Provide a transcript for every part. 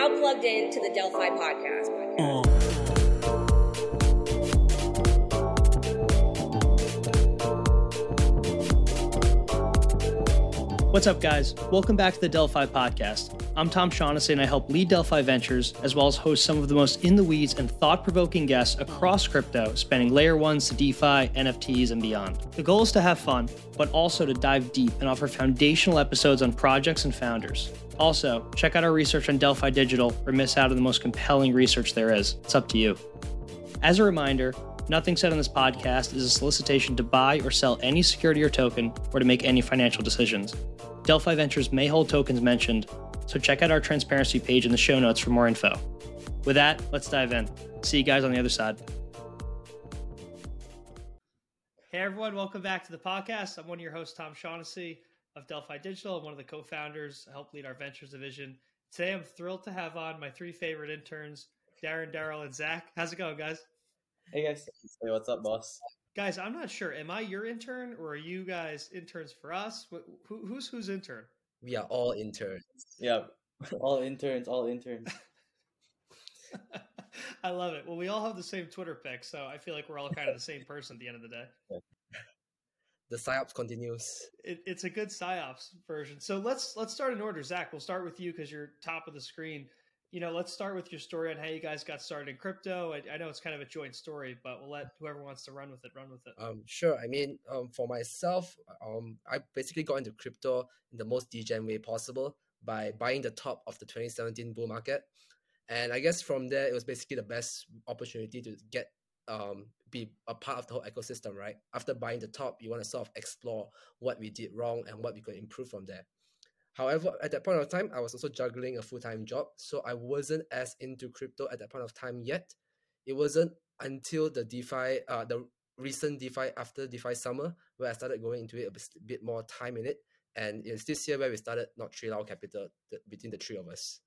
now plugged in to the Delphi podcast. What's up, guys? Welcome back to the Delphi podcast. I'm Tom Shaughnessy, and I help lead Delphi Ventures, as well as host some of the most in the weeds and thought provoking guests across crypto, spanning layer ones to DeFi, NFTs, and beyond. The goal is to have fun, but also to dive deep and offer foundational episodes on projects and founders. Also, check out our research on Delphi Digital or miss out on the most compelling research there is. It's up to you. As a reminder, Nothing said on this podcast is a solicitation to buy or sell any security or token or to make any financial decisions. Delphi Ventures may hold tokens mentioned, so check out our transparency page in the show notes for more info. With that, let's dive in. See you guys on the other side. Hey everyone, welcome back to the podcast. I'm one of your hosts, Tom Shaughnessy of Delphi Digital. I'm one of the co-founders. I help lead our ventures division. Today I'm thrilled to have on my three favorite interns, Darren, Daryl, and Zach. How's it going, guys? Hey guys. Hey, what's up, boss? Guys, I'm not sure. Am I your intern or are you guys interns for us? Who, who's who's intern? We are all interns. Yeah, all interns, all interns. I love it. Well, we all have the same Twitter pic, so I feel like we're all kind of the same person at the end of the day. The psyops continues. It, it's a good psyops version. So let's let's start in order. Zach, we'll start with you because you're top of the screen you know, let's start with your story on how you guys got started in crypto. I, I, know it's kind of a joint story, but we'll let whoever wants to run with it run with it. Um, sure. I mean, um, for myself, um, I basically got into crypto in the most degen way possible by buying the top of the 2017 bull market, and I guess from there it was basically the best opportunity to get um be a part of the whole ecosystem. Right after buying the top, you want to sort of explore what we did wrong and what we could improve from there. However, at that point of time, I was also juggling a full time job, so I wasn't as into crypto at that point of time yet. It wasn't until the DeFi, uh, the recent DeFi after DeFi summer, where I started going into it a bit more time in it. And it's this year where we started Not3Lau Capital the, between the three of us.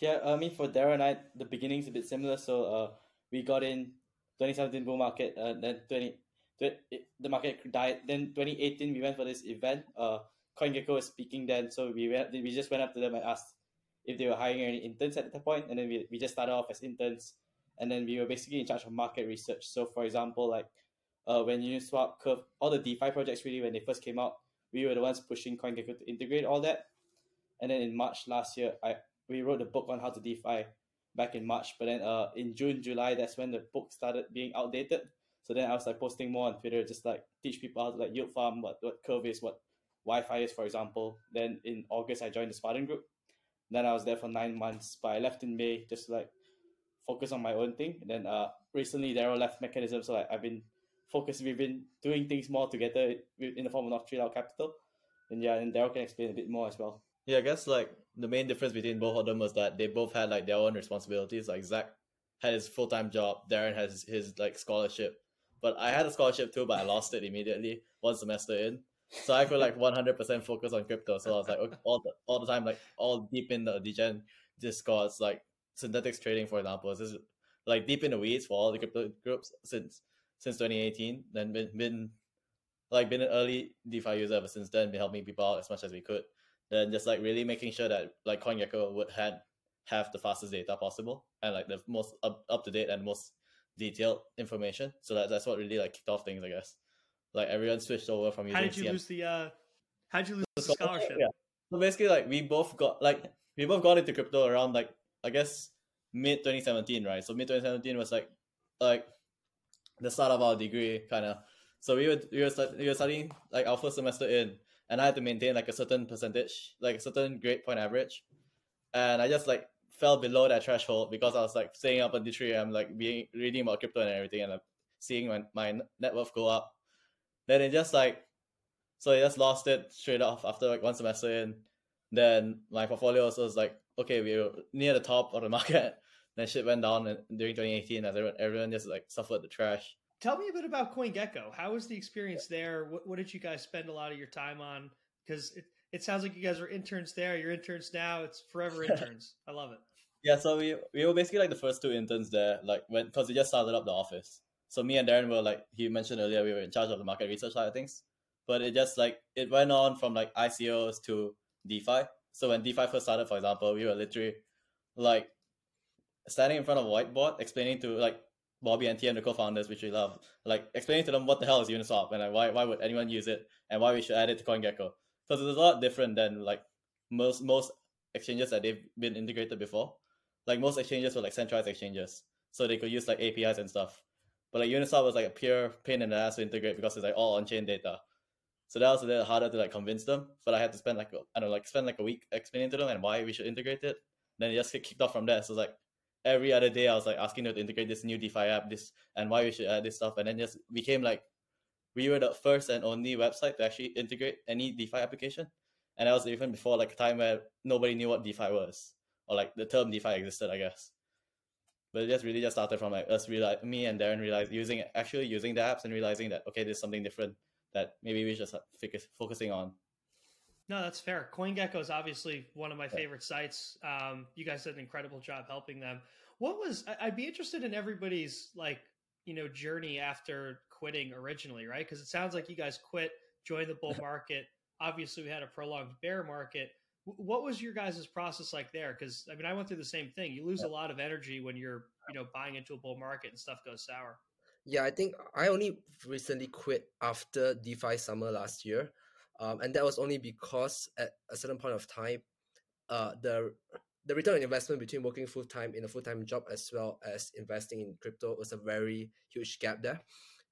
Yeah, I mean for Darren and I, the beginning's a bit similar. So uh, we got in 2017 bull market, uh, then 20, 20 the market died. Then 2018 we went for this event. Uh, CoinGecko was speaking then, so we went, we just went up to them and asked if they were hiring any interns at that point, and then we, we just started off as interns, and then we were basically in charge of market research. So, for example, like uh, when Uniswap, Curve, all the DeFi projects really when they first came out, we were the ones pushing CoinGecko to integrate all that. And then in March last year, I we wrote a book on how to DeFi back in March, but then uh, in June, July, that's when the book started being outdated. So then I was like posting more on Twitter, just like teach people how to like yield farm, what what curve is, what YFI is, for example. Then in August, I joined the Spartan group. Then I was there for nine months, but I left in May just to, like focus on my own thing. And then uh, recently, Daryl left Mechanism, so like, I've been focused. We've been doing things more together in the form of Not Tree Capital. And yeah, and Daryl can explain a bit more as well. Yeah, I guess like the main difference between both of them was that they both had like their own responsibilities. Like Zach had his full time job, Darren has his like scholarship. But I had a scholarship too, but I lost it immediately one semester in. So I could like 100% focus on crypto. So I was like okay, all the all the time, like all deep in the degen discourse, like Synthetix trading, for example, is like deep in the weeds for all the crypto groups since since 2018. Then been been like been an early DeFi user ever since then. Been helping people out as much as we could. Then just like really making sure that like CoinGecko would had have the fastest data possible and like the most up, up to date and most detailed information. So that that's what really like kicked off things, I guess. Like everyone switched over from using. How did you CM. lose the? uh How did you lose the scholarship? Yeah. So basically, like we both got like we both got into crypto around like I guess mid 2017, right? So mid 2017 was like like the start of our degree, kind of. So we were we were, we were studying like our first semester in, and I had to maintain like a certain percentage, like a certain grade point average, and I just like fell below that threshold because I was like staying up until 3 am like being reading about crypto and everything, and like, seeing my, my net worth go up then it just like so I just lost it straight off after like one semester in. Then my portfolio also was like, okay, we were near the top of the market. then shit went down during 2018 as everyone, everyone just like suffered the trash. Tell me a bit about CoinGecko. How was the experience there? What, what did you guys spend a lot of your time on? Because it, it sounds like you guys are interns there. You're interns now. It's forever interns. I love it. Yeah, so we we were basically like the first two interns there, like when because we just started up the office. So me and Darren were like he mentioned earlier, we were in charge of the market research side of things. But it just like it went on from like ICOs to DeFi. So when DeFi first started, for example, we were literally like standing in front of a whiteboard explaining to like Bobby and TM, the co-founders, which we love, like explaining to them what the hell is Uniswap and like why why would anyone use it and why we should add it to CoinGecko. Because it's a lot different than like most most exchanges that they've been integrated before. Like most exchanges were like centralized exchanges, so they could use like APIs and stuff. But like Uniswap was like a pure pain in the ass to integrate because it's like all on-chain data. So that was a little harder to like convince them. But I had to spend like I don't know, like spend like a week explaining to them and why we should integrate it. Then it just get kicked off from there. So it's like every other day I was like asking her to integrate this new DeFi app, this and why we should add this stuff, and then just became like we were the first and only website to actually integrate any DeFi application. And that was even before like a time where nobody knew what DeFi was. Or like the term DeFi existed, I guess. But it just really just started from like us realize me and Darren realized using actually using the apps and realizing that okay, there's something different that maybe we should focus, focusing on. No, that's fair. CoinGecko is obviously one of my favorite sites. Um, you guys did an incredible job helping them. What was I- I'd be interested in everybody's like you know journey after quitting originally, right? Because it sounds like you guys quit, joined the bull market. Obviously, we had a prolonged bear market. W- What was your guys' process like there? Because I mean, I went through the same thing. You lose a lot of energy when you're you know buying into a bull market and stuff goes sour. Yeah, I think I only recently quit after DeFi summer last year, um, and that was only because at a certain point of time, uh, the the return on investment between working full time in a full time job as well as investing in crypto was a very huge gap there,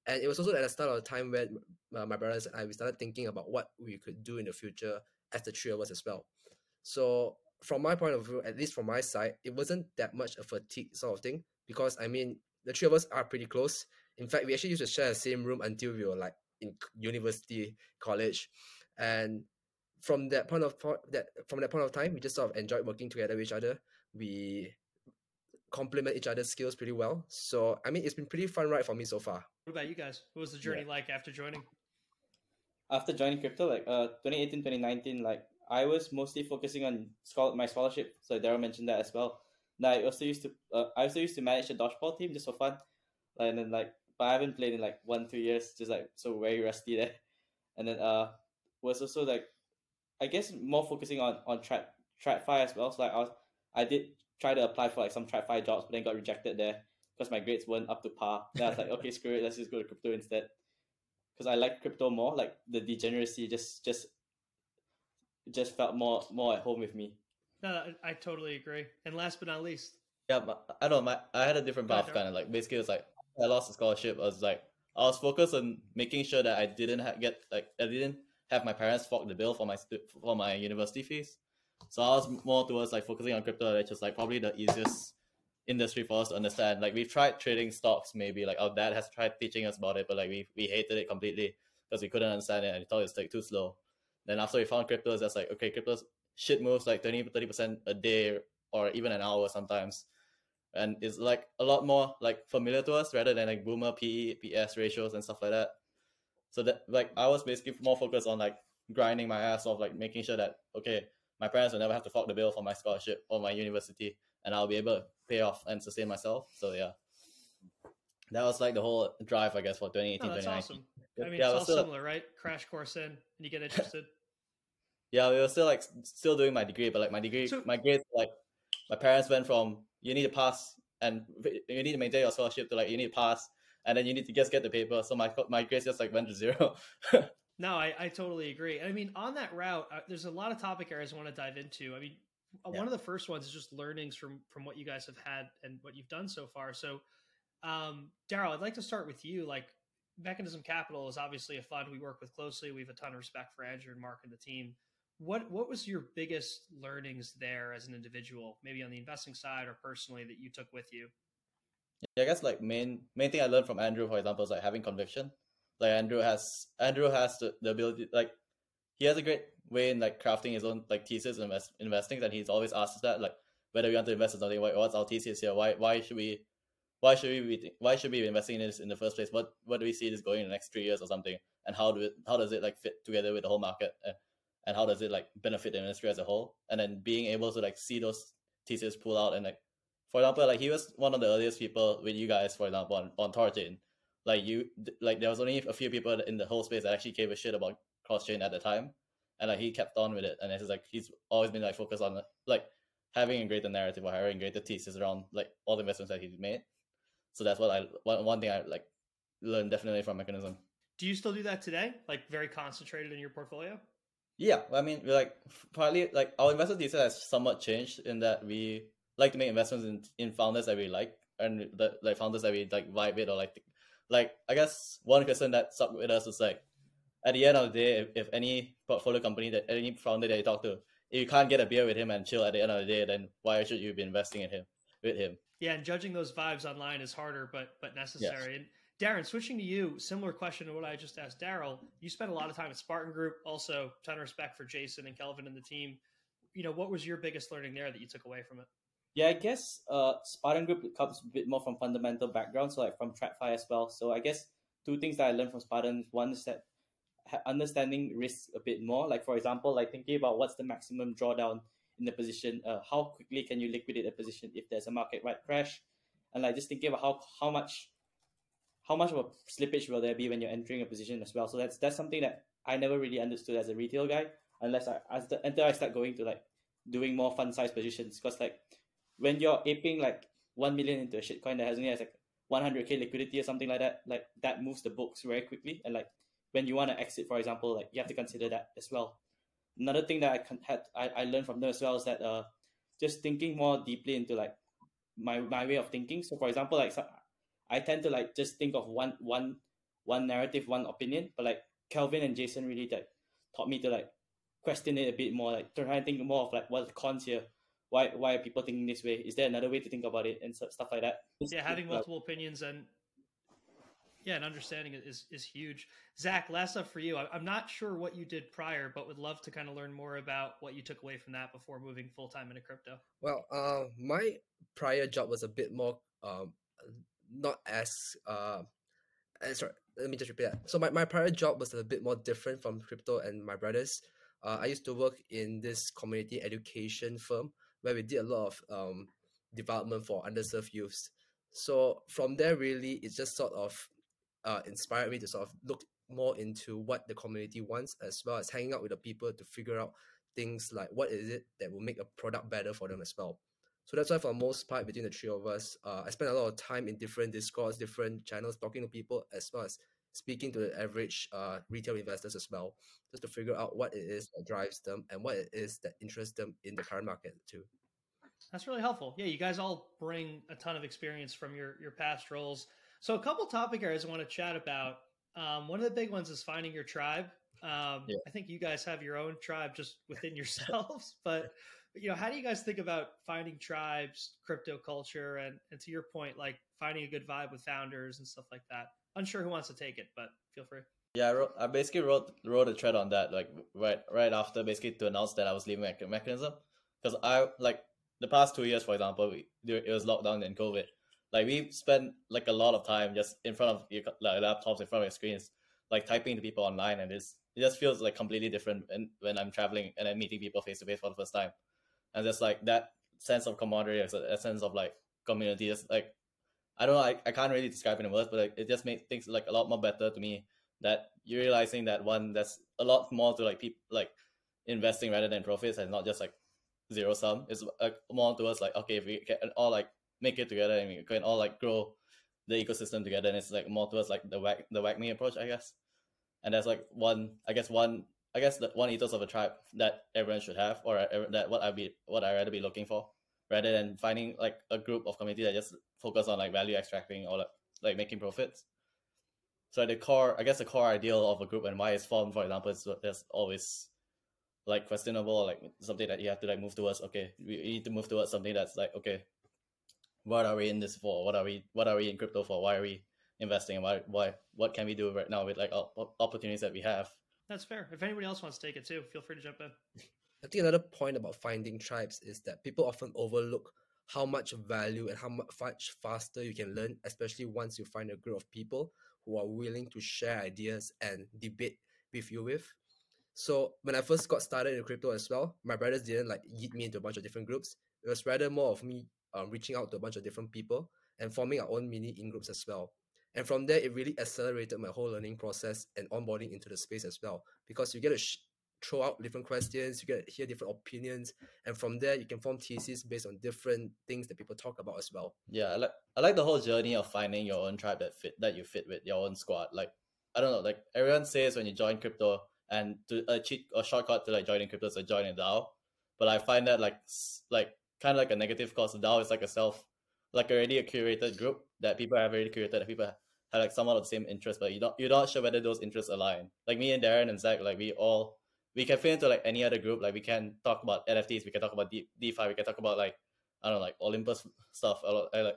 and it was also at the start of the time when uh, my brothers and I we started thinking about what we could do in the future as the three of us as well. So from my point of view, at least from my side, it wasn't that much a fatigue sort of thing because I mean the three of us are pretty close. In fact, we actually used to share the same room until we were like in university, college, and from that point of po- that from that point of time, we just sort of enjoyed working together with each other. We complement each other's skills pretty well. So I mean, it's been pretty fun ride for me so far. What about you guys? What was the journey like after joining? after joining crypto, like uh 2018, 2019, like I was mostly focusing on schol- my scholarship. So Daryl mentioned that as well. Now I also used to uh, I also used to manage a dodgeball team just for fun. Like, and then like but I haven't played in like one, two years, just like so very rusty there. And then uh was also like I guess more focusing on on track TradFi as well. So like I was I did try to apply for like some TradFi jobs, but then got rejected there because my grades weren't up to par. Then I was like, okay, screw it, let's just go to crypto instead. Because I like crypto more, like the degeneracy just just just felt more more at home with me. No, I, I totally agree. And last but not least, Yeah, but I don't know. My I had a different path, kind of like basically it's like I lost the scholarship. I was like I was focused on making sure that I didn't ha- get like I didn't have my parents fork the bill for my stu- for my university fees. So I was more towards like focusing on crypto, which is like probably the easiest industry for us to understand. Like we've tried trading stocks, maybe like our dad has tried teaching us about it, but like we we hated it completely because we couldn't understand it and thought it was like too slow. Then after we found crypto, that's like okay, crypto's shit moves like 20 30 percent a day or even an hour sometimes and it's like a lot more like familiar to us rather than like boomer PE, PS ratios and stuff like that. So that like I was basically more focused on like grinding my ass off, like making sure that okay, my parents will never have to fork the bill for my scholarship or my university, and I'll be able to pay off and sustain myself. So yeah, that was like the whole drive, I guess, for 2018, oh, that's 2019. awesome. I mean, yeah, it's all still, similar, right? Crash course in, and you get interested. yeah, we were still like still doing my degree, but like my degree, So- my grades, like my parents went from you need to pass and you need to maintain your scholarship to like you need to pass and then you need to just get the paper. So my my grades just like went to zero. No, I, I totally agree. I mean, on that route, uh, there's a lot of topic areas I want to dive into. I mean, uh, Yeah. one of the first ones is just learnings from from what you guys have had and what you've done so far. So, um, Daryl, I'd like to start with you. Like, Mechanism Capital is obviously a fund we work with closely. We have a ton of respect for Andrew and Mark and the team. What what was your biggest learnings there as an individual, maybe on the investing side or personally, that you took with you? Yeah, I guess like main main thing I learned from Andrew, for example, is like having conviction. Like Andrew has Andrew has the, the ability like he has a great way in like crafting his own like thesis in invest, investing and he's always asked us that like whether we want to invest in something, what, what's our thesis here? Why why should we why should we be why should we be investing in this in the first place? What what do we see this going in the next three years or something? And how do it how does it like fit together with the whole market? Uh, and how does it like benefit the industry as a whole? And then being able to like see those theses pull out and like for example, like he was one of the earliest people with you guys, for example, on, on THORChain. Like you, like there was only a few people in the whole space that actually gave a shit about cross chain at the time, and like he kept on with it, and it's like he's always been like focused on like having a greater narrative or having greater thesis around like all the investments that he's made. So that's what I one, one thing I like learned definitely from mechanism. Do you still do that today? Like very concentrated in your portfolio? Yeah, I mean, we're like partly like our investment thesis has somewhat changed in that we like to make investments in, in founders that we like and the like founders that we like vibe with or like like I guess one question that stuck with us is like at the end of the day, if, if any portfolio company that any founder that you talk to, if you can't get a beer with him and chill at the end of the day, then why should you be investing in him with him? Yeah, and judging those vibes online is harder, but but necessary. Yes. Darren, switching to you, similar question to what I just asked Daryl. You spent a lot of time at Spartan Group. Also, ton of respect for Jason and Kelvin and the team. You know, what was your biggest learning there that you took away from it? Yeah, I guess uh, Spartan Group comes a bit more from fundamental background, so like from TradFi as well. So I guess two things that I learned from Spartan. One is that understanding risk a bit more. Like for example, like thinking about what's the maximum drawdown in the position, uh, how quickly can you liquidate a position if there's a market right crash, and like just thinking about how how much how much of a slippage will there be when you're entering a position as well. So that's that's something that I never really understood as a retail guy unless I as the, until I start going to like doing more fund size positions because like when you're aping like one million into a shitcoin that has only has like 100k liquidity or something like that, like that moves the books very quickly and like when you want to exit, for example, like you have to consider that as well. Another thing that I had I, I learned from them as well is that uh just thinking more deeply into like my my way of thinking. So for example, like I tend to like just think of one one one narrative, one opinion, but like Kelvin and Jason really like taught me to like question it a bit more, like try and think more of like what's the cons here. Why why are people thinking this way? Is there another way to think about it and stuff like that? Yeah, having multiple opinions and yeah, and understanding is is huge. Zach, last stuff for you. I'm not sure what you did prior, but would love to kind of learn more about what you took away from that before moving full time into crypto. Well, uh, my prior job was a bit more um, not as uh, eh, sorry. Let me just repeat that. So my, my prior job was a bit more different from crypto and my brothers. Uh, I used to work in this community education firm where we did a lot of um, development for underserved youths. So from there, really, it just sort of uh, inspired me to sort of look more into what the community wants, as well as hanging out with the people to figure out things like what is it that will make a product better for them as well. So that's why, for the most part, between the three of us, uh, I spend a lot of time in different discords, different channels, talking to people, as well as speaking to the average uh, retail investors as well, just to figure out what it is that drives them and what it is that interests them in the current market too. That's really helpful. Yeah, you guys all bring a ton of experience from your your past roles. So a couple topic areas I want to chat about. Um, one of the big ones is finding your tribe. Um, yeah. I think you guys have your own tribe just within yourselves, but you know, how do you guys think about finding tribes, crypto culture, and and to your point, like finding a good vibe with founders and stuff like that? Unsure who wants to take it, but feel free. Yeah, I, wrote, I basically wrote wrote a thread on that, like right right after basically to announce that I was leaving mechanism, because I like the past two years, for example, we, it was lockdown and COVID. Like we spent like a lot of time just in front of your like, laptops, in front of your screens, like typing to people online, and it's it just feels like completely different when, when I'm traveling and I'm meeting people face to face for the first time and just like that sense of camaraderie, a, sense of like community. Just like I don't know, I, I can't really describe in words, but like it just makes things like a lot more better to me. That you're realizing that one, that's a lot more to like people like investing rather than profits, and not just like zero sum. It's like more towards like okay, if we can all like make it together and we can all like grow the ecosystem together, and it's like more towards like the whack the WAGMI approach, I guess. And that's like one, I guess one I guess the one ethos of a tribe that everyone should have, or that what I be what I rather be looking for, rather than finding like a group of community that just focus on like value extracting or like, like making profits. So the core, I guess the core ideal of a group and why it's formed, for example, is there's always like questionable, like something that you have to like move towards. Okay, we need to move towards something that's like okay, what are we in this for? What are we what are we in crypto for? Why are we investing? Why why what can we do right now with like opportunities that we have? That's fair. If anybody else wants to take it too, feel free to jump in. I think another point about finding tribes is that people often overlook how much value and how much faster you can learn, especially once you find a group of people who are willing to share ideas and debate with you with. So when I first got started in crypto as well, my brothers didn't like yeet me into a bunch of different groups. It was rather more of me um, reaching out to a bunch of different people and forming our own mini in groups as well. And from there, it really accelerated my whole learning process and onboarding into the space as well, because you get to sh- throw out different questions, you get to hear different opinions, and from there you can form theses based on different things that people talk about as well. Yeah, I like I like the whole journey of finding your own tribe that fit that you fit with your own squad. Like I don't know, like everyone says when you join crypto and to a cheat or shortcut to like joining crypto is so join a DAO. But I find that like like kind of like a negative cause. DAO is like a self like already a curated group that people have already curated that people like somewhat of the same interest, but you don't you're not sure whether those interests align. Like me and Darren and Zach, like we all we can fit into like any other group. Like we can talk about NFTs, we can talk about D- DeFi, we can talk about like I don't know, like Olympus stuff. Or, like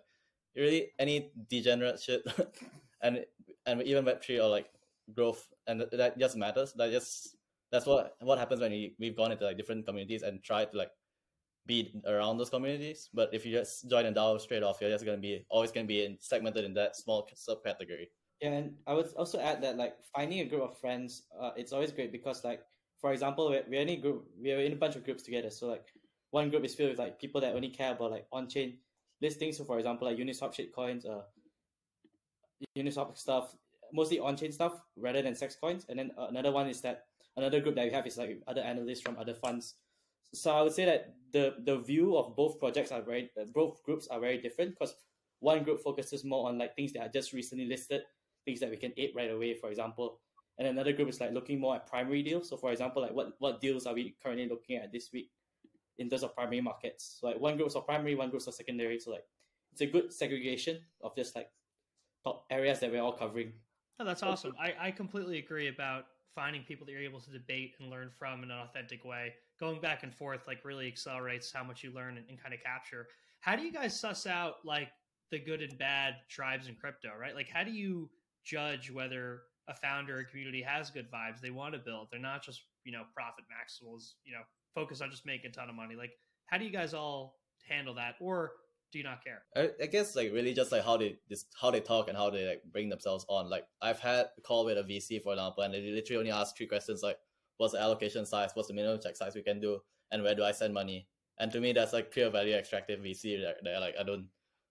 really any degenerate shit, and and even Web three or like growth, and that just matters. That just that's what what happens when we we've gone into like different communities and tried to like be around those communities. But if you just join a DAO straight off, you're just gonna be always gonna be in, segmented in that small subcategory. Yeah, and I would also add that like finding a group of friends, uh, it's always great because like for example, we're, we're in a group, we're in a bunch of groups together. So like one group is filled with like people that only care about like on chain listings. So for example, like Uniswap shit coins, uh, Uniswap stuff, mostly on chain stuff rather than CEX coins. And then another one is that another group that we have is like other analysts from other funds. So I would say that the the view of both projects are very uh, both groups are very different because one group focuses more on like things that are just recently listed, things that we can ape right away, for example. And another group is like looking more at primary deals. So for example, like what what deals are we currently looking at this week in terms of primary markets? So like one group is for primary, one group is for secondary. So like it's a good segregation of just like top areas that we're all covering. Oh, that's awesome. I, I completely agree about finding people that you're able to debate and learn from in an authentic way. Going back and forth like really accelerates how much you learn and, and kind of capture. How do you guys suss out like the good and bad tribes in crypto, right? Like how do you judge whether a founder or community has good vibes they want to build? They're not just, you know, profit maximals, you know, focus on just making a ton of money. Like how do you guys all handle that? Or do you not care? I, I guess like really just like how they this how they talk and how they like bring themselves on. Like I've had a call with a VC for example, and they literally only ask three questions like, "What's the allocation size? What's the minimum check size we can do? And where do I send money?" And to me, that's like pure value extractive VC. That, that like I don't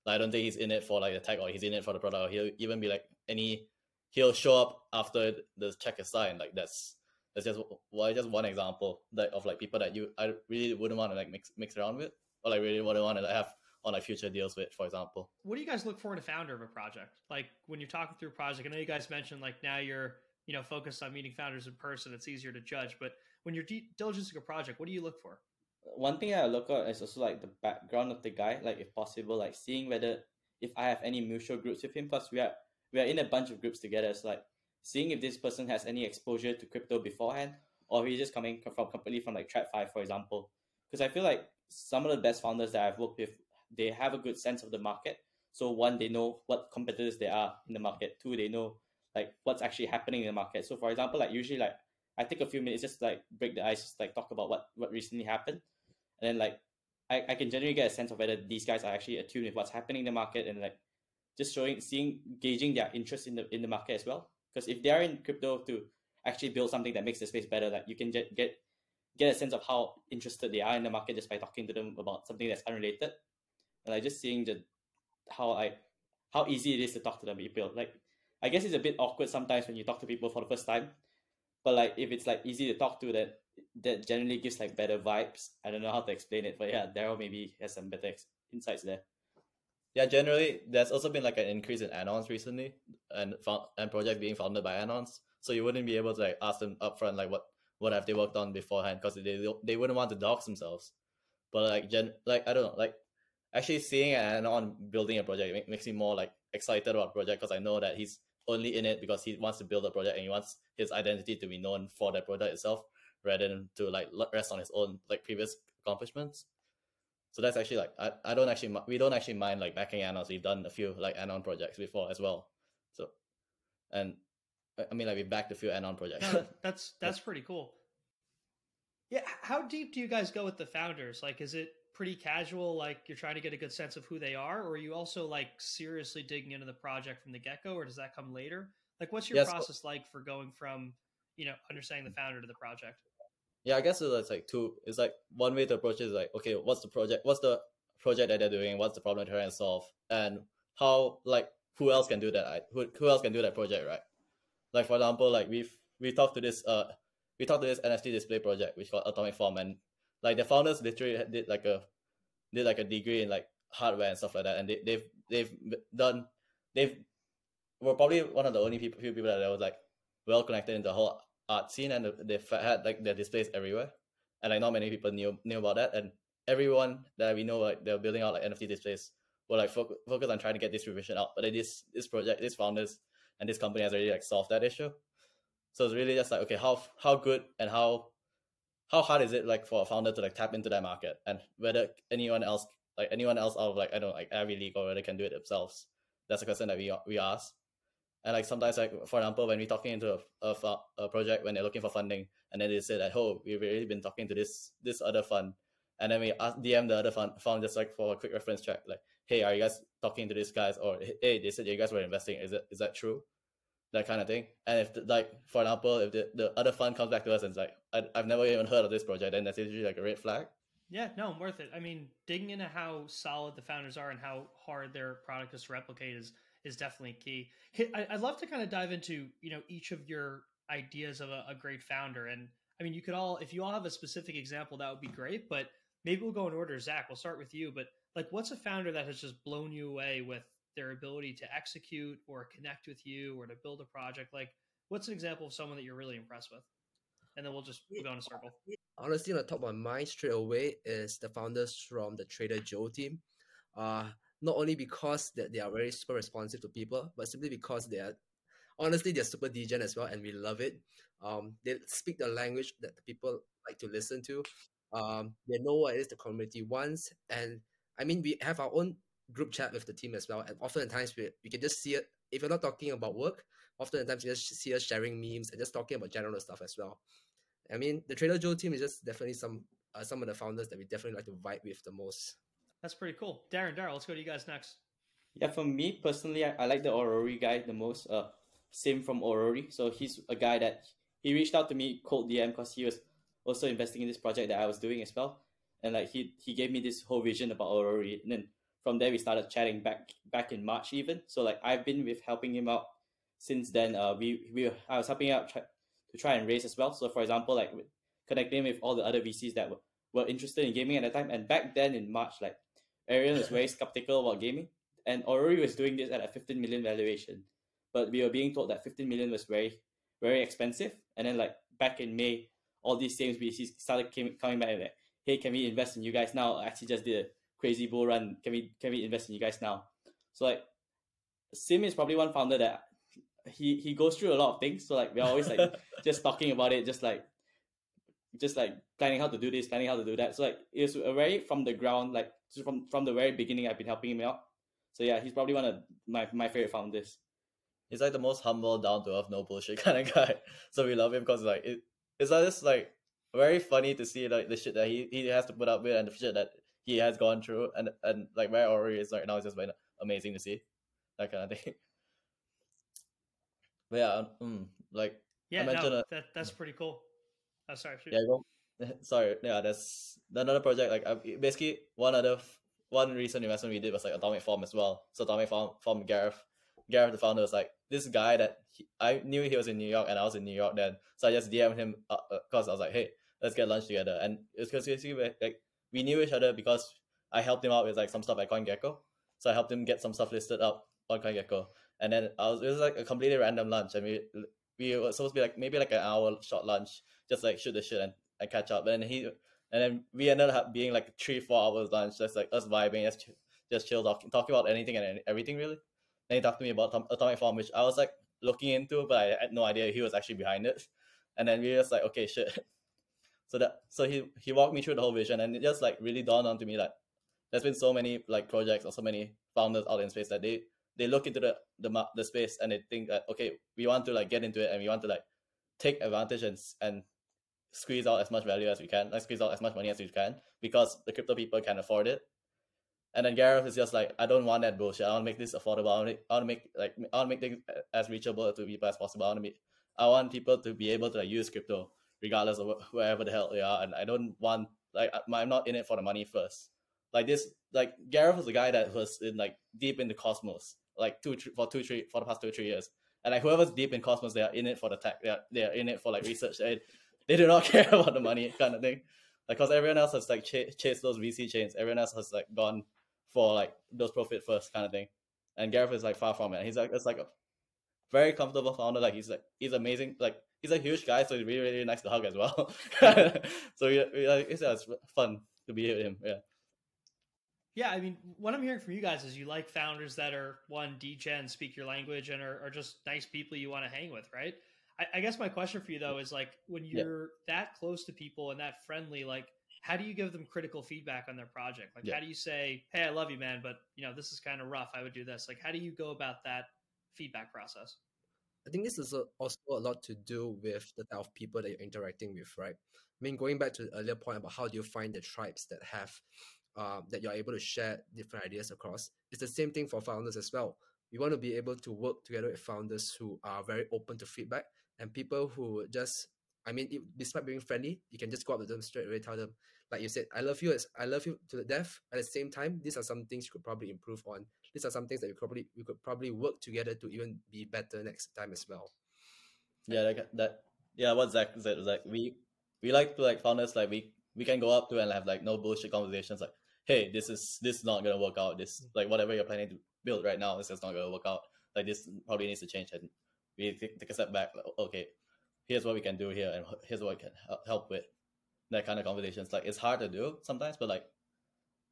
like, I don't think he's in it for like the tech or he's in it for the product. He'll even be like any he'll show up after the check is signed. Like that's that's just well just one example that of like people that you I really wouldn't want to like mix mix around with or like really wouldn't want to have on like future deals with, for example. What do you guys look for in a founder of a project? Like when you're talking through a project, I know you guys mentioned like now you're you know focused on meeting founders in person. It's easier to judge, but when you're de- diligencing a project, what do you look for? One thing I look at is also like the background of the guy, like if possible, like seeing whether if I have any mutual groups with him. Plus, we are we are in a bunch of groups together. So like seeing if this person has any exposure to crypto beforehand, or he's just coming from completely from like TradFi, for example. Because I feel like some of the best founders that I've worked with they have a good sense of the market. So one, they know what competitors there are in the market. Two, they know like what's actually happening in the market. So for example, like usually like I take a few minutes just like break the ice, just like talk about what what recently happened, and then like I, I can generally get a sense of whether these guys are actually attuned with what's happening in the market and like just showing seeing gauging their interest in the in the market as well. Because if they're in crypto to actually build something that makes the space better, like you can get get get a sense of how interested they are in the market just by talking to them about something that's unrelated like just seeing the how I how easy it is to talk to them people. Like I guess it's a bit awkward sometimes when you talk to people for the first time, but like if it's like easy to talk to, that that generally gives like better vibes. I don't know how to explain it, but yeah, Daryl maybe has some better ex- insights there. Yeah, generally, there's also been like an increase in anons recently, and found, and projects being founded by anons. So you wouldn't be able to like ask them upfront like what what have they worked on beforehand because they they wouldn't want to dox themselves. But like gen like I don't know like actually seeing an anon building a project makes me more like excited about project because I know that he's only in it because he wants to build a project and he wants his identity to be known for that product itself rather than to like rest on his own like previous accomplishments. So that's actually like I, I don't actually we don't actually mind like backing anons. We've done a few like anon projects before as well. So and I mean like we backed a few anon projects. No, that's that's pretty cool. Yeah, how deep do you guys go with the founders? Like, is it pretty casual, like you're trying to get a good sense of who they are, or are you also like seriously digging into the project from the get go, or does that come later? Like, what's your yes. process like for going from you know understanding the founder to the project? Yeah, I guess it's like two. It's like one way to approach it is like, okay, what's the project? What's the project that they're doing? What's the problem they're trying to solve? And how like who else can do that? Who who else can do that project, right? Like for example, like we've we talked to this uh we talked to this NFT display project which called Atomic Form, and like the founders literally did like a did like a degree in like hardware and stuff like that, and they, they've they've done they've were probably one of the only people few people that was like well connected in the whole art scene, and they've had like their displays everywhere, and like not many people knew knew about that, and everyone that we know like they're building out like NFT displays were like fo- focus on trying to get distribution out, but then this this project, this founders and this company has already like solved that issue. So it's really just like okay, how how good and how how hard is it like for a founder to like tap into that market? And whether anyone else like anyone else out of like I don't know like Ivy League or whether can do it themselves. That's a question that we we ask. And like sometimes like for example when we're talking into a, a, a project when they're looking for funding and then they say that oh we've really been talking to this this other fund. And then we ask DM the other fund fund just like for a quick reference check like hey are you guys talking to these guys? Or hey they said you guys were investing. Is it is that true that kind of thing. And if like for example, if the, the other fund comes back to us and it's like I, I've never even heard of this project, then that's usually like a red flag. Yeah, no, I'm worth it. I mean, digging into how solid the founders are and how hard their product is to replicate is is definitely key. I'd love to kind of dive into you know each of your ideas of a, a great founder, and I mean, you could all if you all have a specific example, that would be great. But maybe we'll go in order. Zach, we'll start with you. But like, what's a founder that has just blown you away with their ability to execute or connect with you or to build a project? Like, what's an example of someone that you're really impressed with? And then we'll just go in a circle. Honestly, on the top of my mind straight away is the founders from the Trader Joe team. Uh, not only because that they are very super responsive to people, but simply because they are honestly they're super degen as well, and we love it. Um, they speak the language that the people like to listen to. Um, they know what it is the community wants, and I mean we have our own group chat with the team as well. And oftentimes we, we can just see it if you're not talking about work. Oftentimes you just see us sharing memes and just talking about general stuff as well. I mean, the Trader Joe team is just definitely some uh, some of the founders that we definitely like to vibe with the most. That's pretty cool, Darren. Darren, let's go to you guys next. Yeah, for me personally, I, I like the Aurory guy the most. Uh, same from Aurory. So he's a guy that he reached out to me cold DM because he was also investing in this project that I was doing as well, and like he he gave me this whole vision about Aurory, and then from there we started chatting back back in March even. So like I've been with helping him out since then. Uh, we we I was helping out try, to try and raise as well. So for example, like connecting with all the other VCs that were, were interested in gaming at the time. And back then in March, like Arian was very skeptical about gaming, and Aurory was doing this at a 15 million valuation, but we were being told that 15 million was very very expensive. And then like back in May, all these same VCs started came, coming back and like, hey, can we invest in you guys now? I actually just did a crazy bull run. Can we can we invest in you guys now? So like Sim is probably one founder that he he goes through a lot of things. So like we're always like just talking about it, just like just like planning how to do this, planning how to do that. So like it's a very from the ground, like from from the very beginning I've been helping him out. So yeah, he's probably one of my my favorite founders. He's like the most humble, down to earth, no bullshit kind of guy. So we love him because like it, it's like just like very funny to see like the shit that he, he has to put up with and the shit that he has gone through and and like where Ori is right now is just been amazing to see that kind of thing. But yeah, um, like yeah, no, that that's pretty cool. Oh, sorry. Shoot. Yeah, go. sorry. Yeah, that's another project. Like I, basically one other one recent investment we did was like Atomic Form as well. So Atomic Form, Form Gareth, Gareth the founder was like this guy that he, I knew he was in New York and I was in New York then. So I just DM'd him because uh, uh, I was like, hey, let's get lunch together. And it's because basically like we knew each other because I helped him out with like some stuff at CoinGecko. So I helped him get some stuff listed up on CoinGecko. And then I was it was like a completely random lunch and we we were supposed to be like maybe like an hour short lunch, just like shoot the shit and, and catch up. And then he and then we ended up being like three, four hours lunch, just like us vibing, just just chill talking talking about anything and everything really. Then he talked to me about Atomic Form, which I was like looking into, but I had no idea he was actually behind it. And then we were just like, okay, shit, so that so he he walked me through the whole vision, and it just like really dawned onto me that there's been so many like projects or so many founders out in space that they they look into the the the space and they think that okay, we want to like get into it and we want to like take advantage and and squeeze out as much value as we can, like squeeze out as much money as we can because the crypto people can afford it. And then Gareth is just like, I don't want that bullshit. I want to make this affordable. I want to, to make like I want to make things as reachable to people as possible. I want to be, I want people to be able to like, use crypto regardless of wherever the hell they are. And I don't want like I'm not in it for the money first. Like this, like Gareth was a guy that was in like deep in the cosmos, like two for two three for the past two three years. And like whoever's deep in cosmos, they are in it for the tech. They are they are in it for like research. They they do not care about the money kind of thing. Like, cause everyone else has like ch- chased those VC chains. Everyone else has like gone for like those profit first kind of thing. And Gareth is like far from it. He's like it's like a very comfortable founder. Like he's like he's amazing. Like he's a huge guy, so he's really really nice to hug as well. so we it's, it's fun to be with him. Yeah. Yeah, I mean, what I'm hearing from you guys is you like founders that are one degen, speak your language, and are, are just nice people you want to hang with, right? I, I, guess my question for you though is like when you're yeah. that close to people and that friendly, like how do you give them critical feedback on their project? Like, yeah. how do you say, "Hey, I love you, man, but you know this is kind of rough. I would do this." Like, how do you go about that feedback process? I think this is also a lot to do with the type of people that you're interacting with, right? I mean, going back to the earlier point about how do you find the tribes that have um, that you're able to share different ideas across. It's the same thing for founders as well. We want to be able to work together with founders who are very open to feedback and people who just, I mean, it, despite being friendly, you can just go up to them straight away, tell them, like you said, I love you, I love you to the death. At the same time, these are some things you could probably improve on. These are some things that we probably we could probably work together to even be better next time as well. Yeah, like that. Yeah, what Zach said was like we we like to like founders like we we can go up to and have like no bullshit conversations like hey, this is this is not gonna work out. This mm. like whatever you're planning to build right now, this is not gonna work out. Like this probably needs to change. And we take, take a step back. Like, okay, here's what we can do here, and here's what we can help with. That kind of conversations. Like it's hard to do sometimes, but like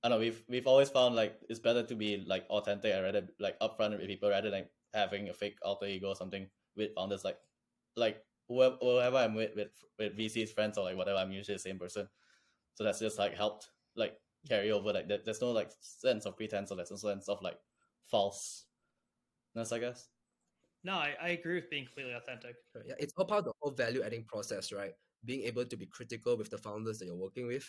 I don't know. We've we've always found like it's better to be like authentic and rather like upfront with people rather than having a fake alter ego or something with founders. Like like whoever, whoever I'm with with with VC's friends or like whatever, I'm usually the same person. So that's just like helped like carry over. Like there, there's no like sense of pretense or there's no sense of like falseness, I guess. No, I, I agree with being completely authentic. Yeah, it's all part of the whole value adding process, right? Being able to be critical with the founders that you're working with.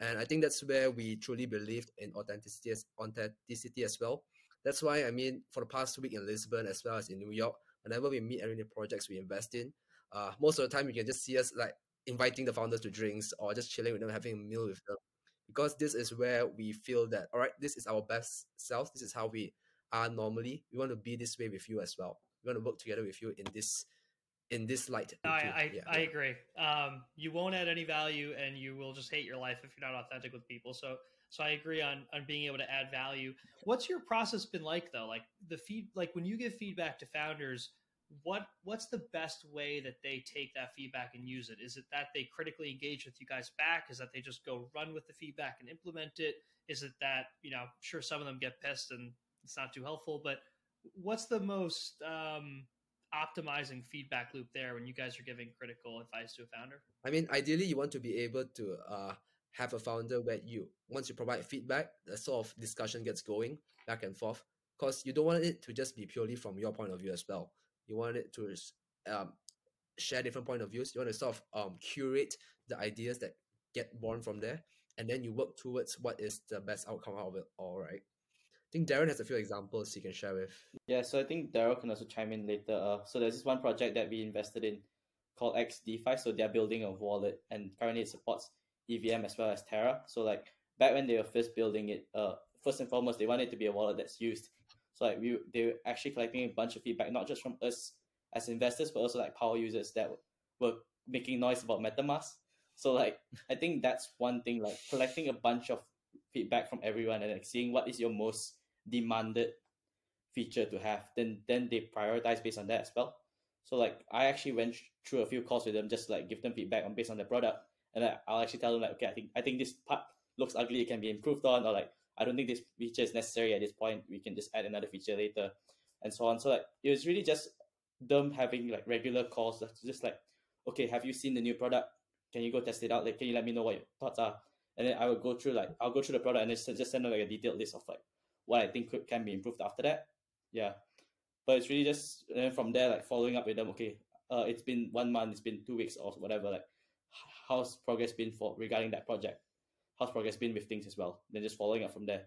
And I think that's where we truly believed in authenticity as, authenticity as well. That's why, I mean, for the past week in Lisbon as well as in New York, whenever we meet any projects we invest in, uh, most of the time you can just see us like inviting the founders to drinks or just chilling with them, having a meal with them. Because this is where we feel that all right this is our best self. This is how we are normally. We want to be this way with you as well. We want to work together with you in this in this light no, I, I, yeah, I yeah. agree. Um, you won't add any value and you will just hate your life if you're not authentic with people. So so i agree on on being able to add value. What's your process been like though? Like the feed like when you give feedback to founders what what's the best way that they take that feedback and use it? Is it that they critically engage with you guys back? Is that they just go run with the feedback and implement it? Is it that you know sure some of them get pissed and it's not too helpful but what's the most um, optimizing feedback loop there when you guys are giving critical advice to a founder? I mean ideally you want to be able to uh, have a founder where you once you provide feedback the sort of discussion gets going back and forth. Because you don't want it to just be purely from your point of view as well. You want it to um, share different point of views. You want to sort of um, curate the ideas that get born from there and then you work towards what is the best outcome out of it all right think darren has a few examples he can share with. Yeah so i think daryl can also chime in later. Uh, so there's this one project that we invested in called xdefi so they're building a wallet and currently it supports evm as well as terra. So like back when they were first building it uh, first and foremost they wanted to be a wallet that's used. So like we they were actually collecting a bunch of feedback, not just from us as investors, but also like power users that were making noise about MetaMask. So like I think that's one thing, like collecting a bunch of feedback from everyone and like seeing what is your most demanded feature to have. Then then they prioritize based on that as well. So like I actually went through a few calls with them just like give them feedback on based on the product, and I, I'll actually tell them like okay I think I think this part looks ugly, it can be improved on, or like I don't think this feature is necessary at this point. We can just add another feature later, and so on. So like it was really just them having like regular calls, just like, okay, have you seen the new product? Can you go test it out? Like, can you let me know what your thoughts are? And then I will go through like I'll go through the product and just just send them like a detailed list of like what I think could, can be improved after that. Yeah, but it's really just then from there like following up with them. Okay, uh, it's been one month, it's been two weeks or whatever. Like, how's progress been for regarding that project? how's progress been with things as well. Then just following up from there.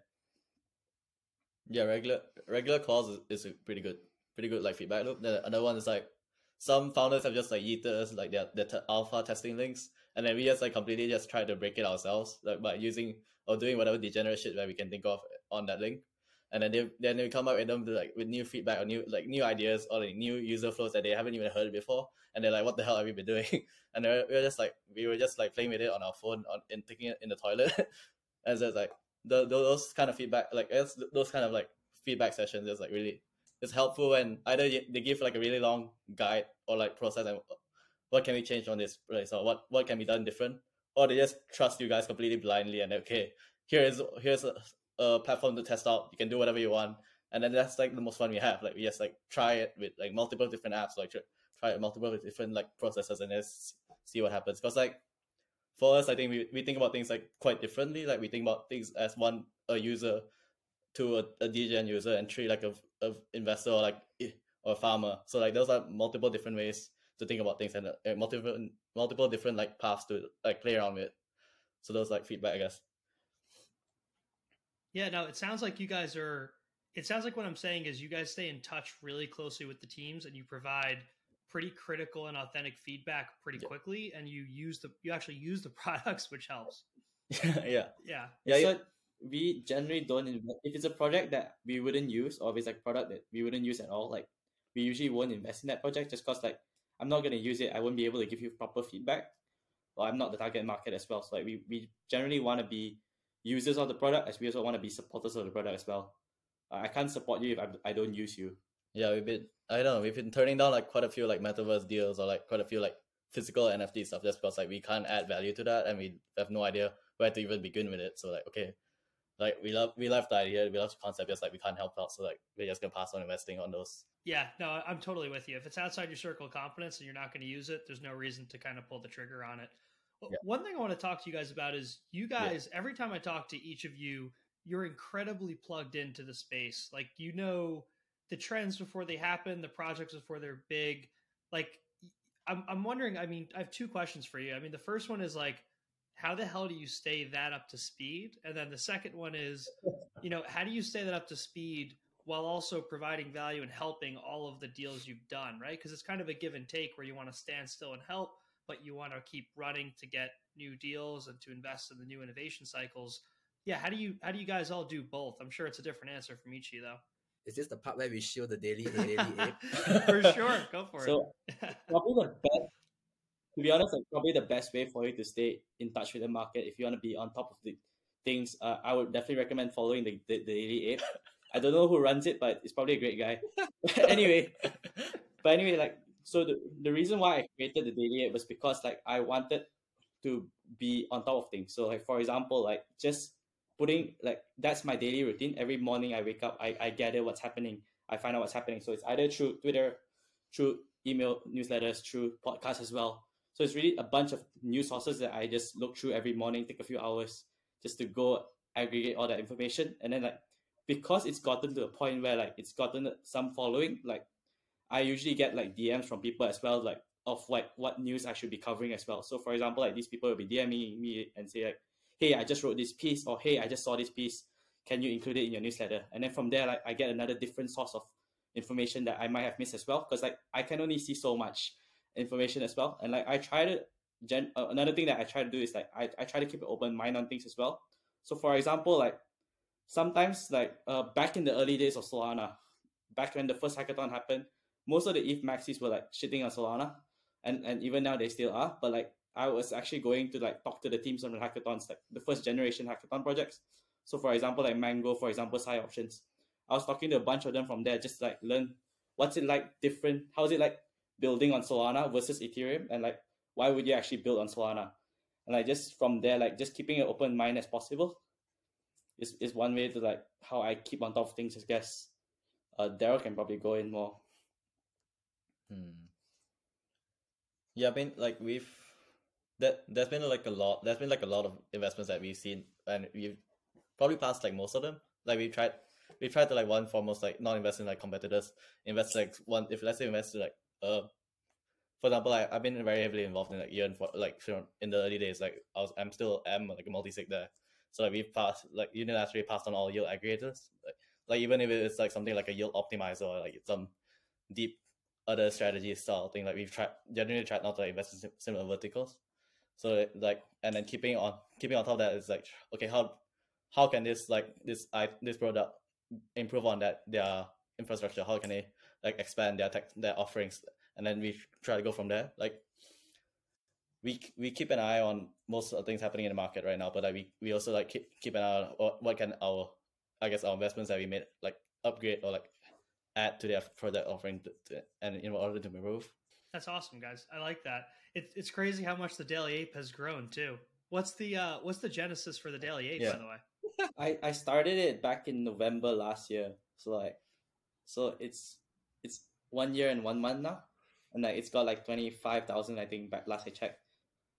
Yeah, regular regular calls is, is pretty good, pretty good like feedback loop. Then another one is like some founders have just like yeeted us like their their t- alpha testing links, and then we just like completely just try to break it ourselves like by using or doing whatever degenerate shit that we can think of on that link. And then they then they come up with them like with new feedback or new like new ideas or like new user flows that they haven't even heard before, and they're like, "What the hell have we been doing?" and we were just like we were just like playing with it on our phone on and taking it in the toilet, and so it's like the, those kind of feedback like those kind of like feedback sessions is like really it's helpful when either they give like a really long guide or like process and what can we change on this place or what what can be done different or they just trust you guys completely blindly and okay. Here is here's a, platform to test out. You can do whatever you want. And then that's like the most fun we have. Like we just like try it with like multiple different apps. Like try it multiple different like processes and just see what happens. Because like for us i think we, we think about things like quite differently. Like we think about things as one a user to a, a degen user and three like a, a investor or like or a farmer. So like those are multiple different ways to think about things and uh, multiple multiple different like paths to like play around with. So those like feedback i guess yeah no it sounds like you guys are it sounds like what i'm saying is you guys stay in touch really closely with the teams and you provide pretty critical and authentic feedback pretty yeah. quickly and you use the you actually use the products which helps. Yeah. Yeah. Yeah so we generally don't invest if it's a project that we wouldn't use or if it's like product that we wouldn't use at all like we usually won't invest in that project just because like i'm not going to use it. I won't be able to give you proper feedback or i'm not the target market as well. So like we, we generally want to be users of the product as we also want to be supporters of the product as well uh, i can't support you if I, I don't use you yeah we've been i don't know we've been turning down like quite a few like metaverse deals or like quite a few like physical nft stuff just because like we can't add value to that and we have no idea where to even begin with it so like okay like we love we love the idea, we love the concept, just like we can't help out. So like we're just gonna pass on investing on those. Yeah, no, I'm totally with you. If it's outside your circle of confidence and you're not gonna use it, there's no reason to kind of pull the trigger on it. Yeah. One thing I want to talk to you guys about is you guys, yeah. every time I talk to each of you, you're incredibly plugged into the space. Like you know the trends before they happen, the projects before they're big. Like I'm I'm wondering, I mean, I have two questions for you. I mean, the first one is like how the hell do you stay that up to speed? And then the second one is, you know, how do you stay that up to speed while also providing value and helping all of the deals you've done, right? Because it's kind of a give and take where you want to stand still and help, but you want to keep running to get new deals and to invest in the new innovation cycles. Yeah, how do you how do you guys all do both? I'm sure it's a different answer from each of you though. Is this the part where we show the daily the daily ape? for sure, go for so, it. So probably the best to be honest, like probably the best way for you to stay in touch with the market if you want to be on top of the things, uh, I would definitely recommend following the, the, the Daily Ape. I don't know who runs it, but it's probably a great guy. anyway, but anyway, like so the, the reason why I created the Daily Ape was because like I wanted to be on top of things. So like for example, like just putting like that's my daily routine. Every morning I wake up, I, I gather what's happening. I find out what's happening. So it's either through Twitter, through email newsletters, through podcasts as well. So it's really a bunch of news sources that I just look through every morning, take a few hours just to go aggregate all that information. And then like because it's gotten to a point where like it's gotten some following, like I usually get like DMs from people as well, like of like what news I should be covering as well. So for example, like these people will be DMing me and say like, hey, I just wrote this piece or hey, I just saw this piece. Can you include it in your newsletter? And then from there, like I get another different source of information that I might have missed as well. Because like I can only see so much information as well. And like I try to gen uh, another thing that I try to do is like I, I try to keep an open mind on things as well. So for example, like sometimes like uh back in the early days of Solana, back when the first hackathon happened, most of the ETH maxis were like shitting on Solana. And and even now they still are. But like I was actually going to like talk to the teams on the hackathons, like the first generation hackathon projects. So for example, like Mango, for example, PsyOptions. I was talking to a bunch of them from there, just like learn what's it like different, how's it like building on Solana versus Ethereum, and like why would you actually build on Solana? And like just from there, like just keeping an open mind as possible is is one way to like how I keep on top of things. I guess uh, Daryl can probably go in more. Hmm. Yeah, I mean, like we've that there's been like a lot. There's been like a lot of investments that we've seen, and we've probably passed like most of them. Like we tried, we tried to like one foremost like not invest in like competitors, invest like one if let's say invest like uh, for example, I, I've been very heavily involved in like year and for, like in the early days, like I was, I'm still am like a multi-sig there. So like we've passed, like unilaterally passed on all yield aggregators. Like, like even if it's like something like a yield optimizer or like some deep other strategy style thing, like we've tried generally tried not to invest in similar verticals. So like, and then keeping on keeping on top of that is like, okay, how how can this like this I this product improve on that their infrastructure? How can they like expand their tech their offerings? And then we try to go from there. Like we we keep an eye on most of the things happening in the market right now, but like we, we also like keep keep an eye on what, what can our I guess our investments that we made like upgrade or like add to their product offering to, to, and in order to improve. That's awesome, guys. I like that. It's it's crazy how much the Daily Ape has grown too. What's the uh what's the genesis for the Daily Ape, Yeah. by the way? I I started it back in November last year. So like, so it's it's one year and one month now, and like it's got like twenty five thousand I think back last I checked.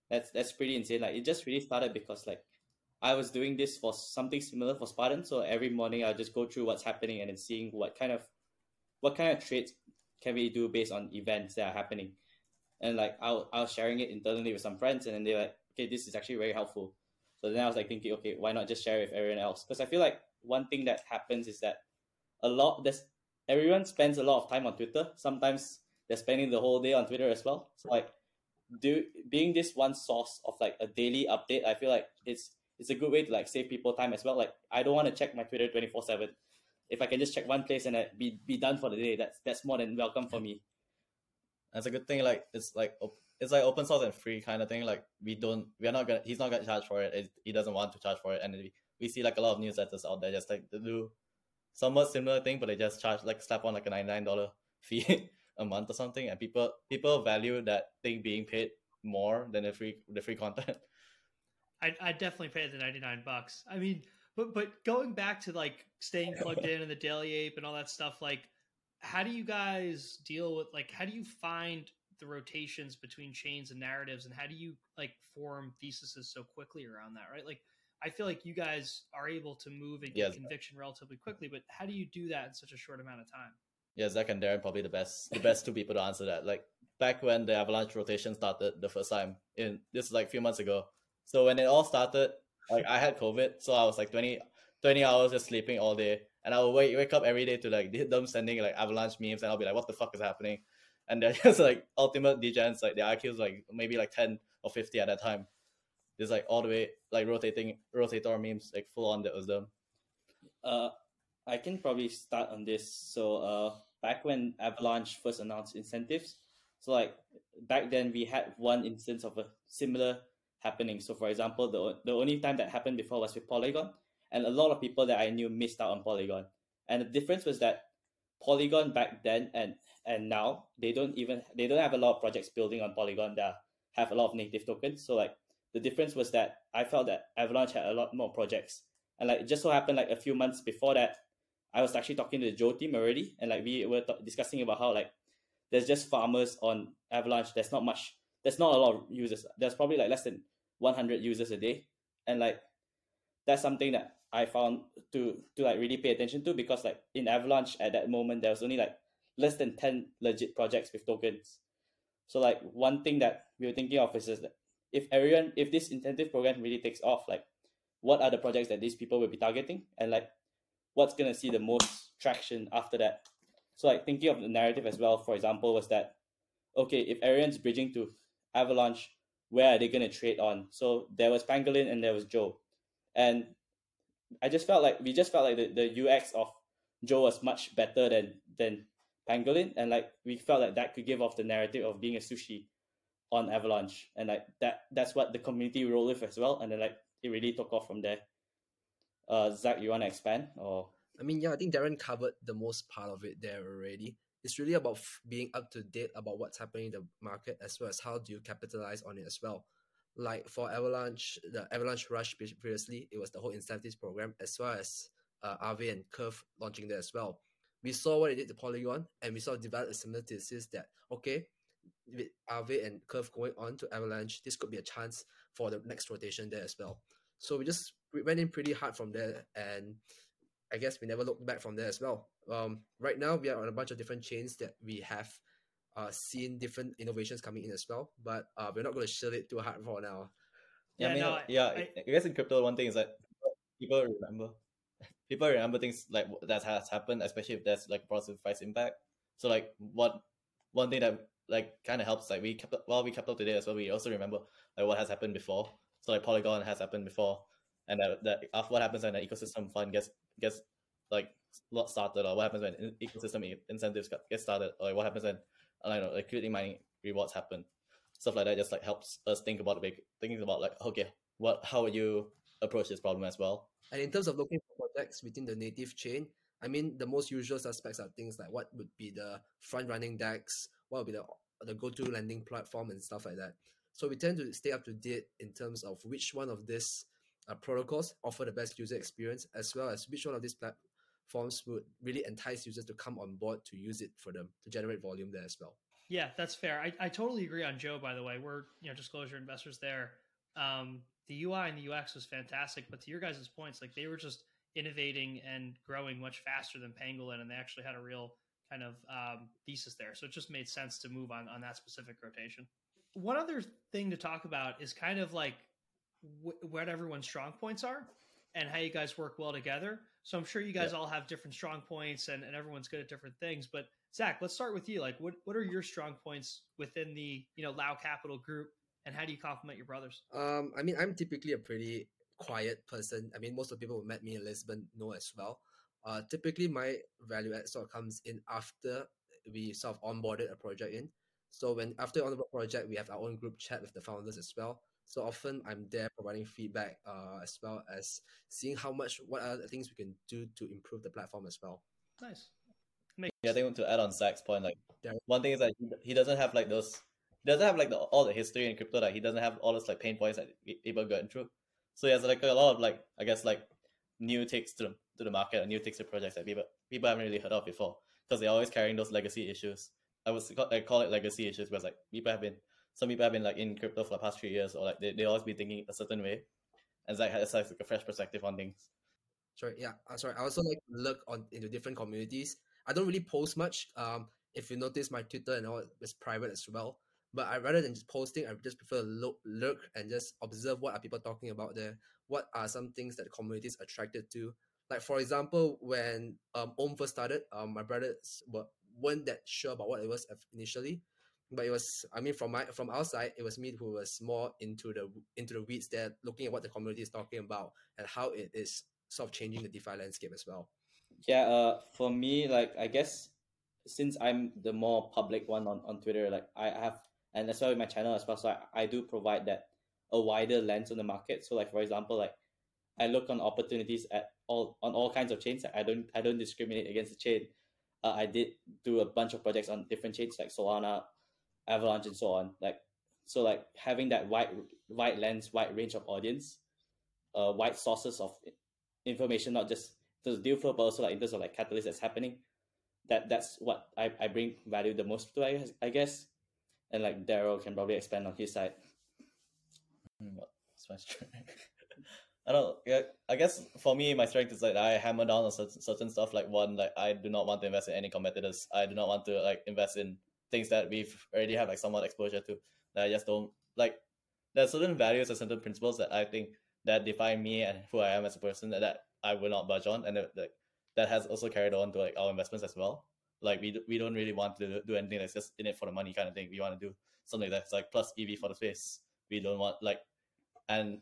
That's that's pretty insane. Like it just really started because like I was doing this for something similar for Spartan. So every morning I'll just go through what's happening and then seeing what kind of what kind of trades can we do based on events that are happening. And like I was, I was sharing it internally with some friends, and then they're like, okay, this is actually very helpful. So then I was like thinking, okay, why not just share it with everyone else? Because I feel like one thing that happens is that a lot there's everyone spends a lot of time on Twitter. Sometimes they're spending the whole day on Twitter as well. So like do being this one source of like a daily update, I feel like it's it's a good way to like save people time as well. Like I don't want to check my Twitter twenty four seven. If I can just check one place and uh, be be done for the day, that's that's more than welcome for me. That's a good thing. Like it's like it's like open source and free kind of thing. Like we don't, we are not gonna. He's not gonna charge for it. it he doesn't want to charge for it, and we, we see like a lot of newsletters out there just like to do somewhat similar thing, but they just charge like slap on like a ninety nine dollar fee a month or something, and people people value that thing being paid more than the free the free content. I I definitely pay the ninety nine bucks. I mean, but but going back to like staying plugged in and the Daily Ape and all that stuff, like how do you guys deal with like how do you find the rotations between chains and narratives and how do you like form theses so quickly around that, right? Like I feel like you guys are able to move and get Yes. conviction relatively quickly, but how do you do that in such a short amount of time? Yeah, Zach and Darren probably the best the best two people to answer that. Like back when the Avalanche rotation started the first time in this is like a few months ago. So when it all started, like I had COVID, so I was like 20, 20 hours just sleeping all day. And I would wake wake up every day to like them sending like Avalanche memes and I'll be like, what the fuck is happening? And they're just like ultimate degens, like their IQ is like maybe like 10 or 50 at that time. It's like all the way like rotating rotator memes, like full on that was them. Uh, I can probably start on this. So, uh, back when Avalanche first announced incentives, so like back then we had one instance of a similar happening. So, for example, the the only time that happened before was with Polygon, and a lot of people that I knew missed out on Polygon. And the difference was that Polygon back then and and now they don't even they don't have a lot of projects building on Polygon that have a lot of native tokens. So like the difference was that I felt that Avalanche had a lot more projects. And like it just so happened like a few months before that, I was actually talking to the Joe team already, and like we were t- discussing about how like there's just farmers on Avalanche. There's not much. There's not a lot of users. There's probably like less than 100 users a day, and like that's something that I found to to like really pay attention to because like in Avalanche at that moment there was only like less than 10 legit projects with tokens. So like one thing that we were thinking of is that if everyone if this incentive program really takes off, like what are the projects that these people will be targeting and like what's gonna see the most traction after that. So like thinking of the narrative as well, for example, was that okay, if everyone's bridging to Avalanche, where are they gonna trade on? So there was Pangolin and there was Joe. And I just felt like we just felt like the, the UX of Joe was much better than than Pangolin, and like we felt like that could give off the narrative of being a sushi on Avalanche, and like that that's what the community rolled with as well, and then like it really took off from there. Uh, Zach, you want to expand or? I mean, yeah, I think Darren covered the most part of it there already. It's really about being up to date about what's happening in the market as well as how do you capitalize on it as well. Like for Avalanche, the Avalanche Rush previously, it was the whole incentives program as well as uh, Aave and Curve launching there as well. We saw what it did to Polygon and we saw develop a similar thesis that, okay, with Aave and Curve going on to Avalanche, this could be a chance for the next rotation there as well. So we just we went in pretty hard from there and I guess we never looked back from there as well. Um, right now, we are on a bunch of different chains that we have uh, seen different innovations coming in as well, but uh, we're not going to shield it too hard for now. Yeah, Yeah, I mean, no, I- yeah. I- I, guess in crypto, one thing is that people remember, people remember things like that has happened, especially if there's like positive price impact. So like what one thing that like kind of helps, like we kept up, while we kept up to date as well, we also remember like what has happened before. So like Polygon has happened before, and that, that after what happens when the ecosystem fund gets gets like lot started, or what happens when ecosystem incentives get started, or like what happens when I don't know, like creating mining rewards happen, stuff like that. Just like helps us think about big thinking about like okay, what how would you approach this problem as well? And in terms of looking for projects within the native chain, I mean the most usual suspects are things like what would be the front running DEX, what would be the the go-to lending platform and stuff like that. So we tend to stay up to date in terms of which one of these uh, protocols offer the best user experience, as well as which one of these platforms would really entice users to come on board to use it for them to generate volume there as well. Yeah, that's fair. I, I totally agree on Joe. By the way, we're you know disclosure investors there. Um, the UI and the UX was fantastic, but to your guys' points, like they were just innovating and growing much faster than Pangolin, and they actually had a real kind of um, thesis there. So it just made sense to move on on that specific rotation. One other thing to talk about is kind of like wh- what everyone's strong points are and how you guys work well together. So I'm sure you guys yeah. all have different strong points and, and everyone's good at different things. But Zach, let's start with you. Like what, what are your strong points within the, you know, Lau Capital group and how do you complement your brothers? Um, I mean, I'm typically a pretty quiet person. I mean, most of the people who met me in Lisbon know as well. Uh, typically, my value add sort of comes in after we sort of onboarded a project in. So when after on the project, we have our own group chat with the founders as well. So often I'm there providing feedback uh, as well as seeing how much what are the things we can do to improve the platform as well. Nice. Makes yeah, I think to add on Zach's point, like one thing is that he doesn't have like those. He doesn't have like the, all the history in crypto. That like, he doesn't have all those like pain points that people going through. So he has like a lot of like I guess like new takes to the, to the market and new takes to projects that people people haven't really heard of before because they're always carrying those legacy issues. I was I call it legacy issues because like people have been some people have been like in crypto for the past few years or like they, they always be thinking a certain way. And Zach has like a fresh perspective on things. Sorry, yeah. Uh, sorry. I also like look on into different communities. I don't really post much. Um, if you notice, my Twitter and all is private as well. But I rather than just posting, I just prefer look, lurk and just observe what are people talking about there. What are some things that the community is attracted to? Like for example, when um Ohm first started, um my brothers were weren't that sure about what it was initially, but it was I mean from my from our side, it was me who was more into the into the weeds there, looking at what the community is talking about and how it is sort of changing the DeFi landscape as well. Yeah, uh, for me, like I guess since I'm the more public one on, on Twitter, like I have and as well with my channel as well, so I, I do provide that a wider lens on the market. So like for example, like I look on opportunities at all on all kinds of chains. I don't I don't discriminate against the chain. Uh, I did do a bunch of projects on different chains like Solana, Avalanche, and so on. Like so, like having that wide wide lens, wide range of audience, uh, wide sources of information, not just the deal flow, but also like in terms of like catalyst that's happening. That that's what I, I bring value the most to I, I guess, and like Daryl can probably expand on his side. Hmm, what's my strength? I don't. Yeah, I guess for me, my strength is like I hammer down on certain, certain stuff. Like one, like I do not want to invest in any competitors. I do not want to like invest in things that we've already have like somewhat exposure to. That I just don't like. There are certain values and certain principles that I think that define me and who I am as a person that, that I will not budge on, and that, that has also carried on to like our investments as well. Like we we don't really want to do anything that's just in it for the money kind of thing. We want to do something that's like plus EV for the space. We don't want like, and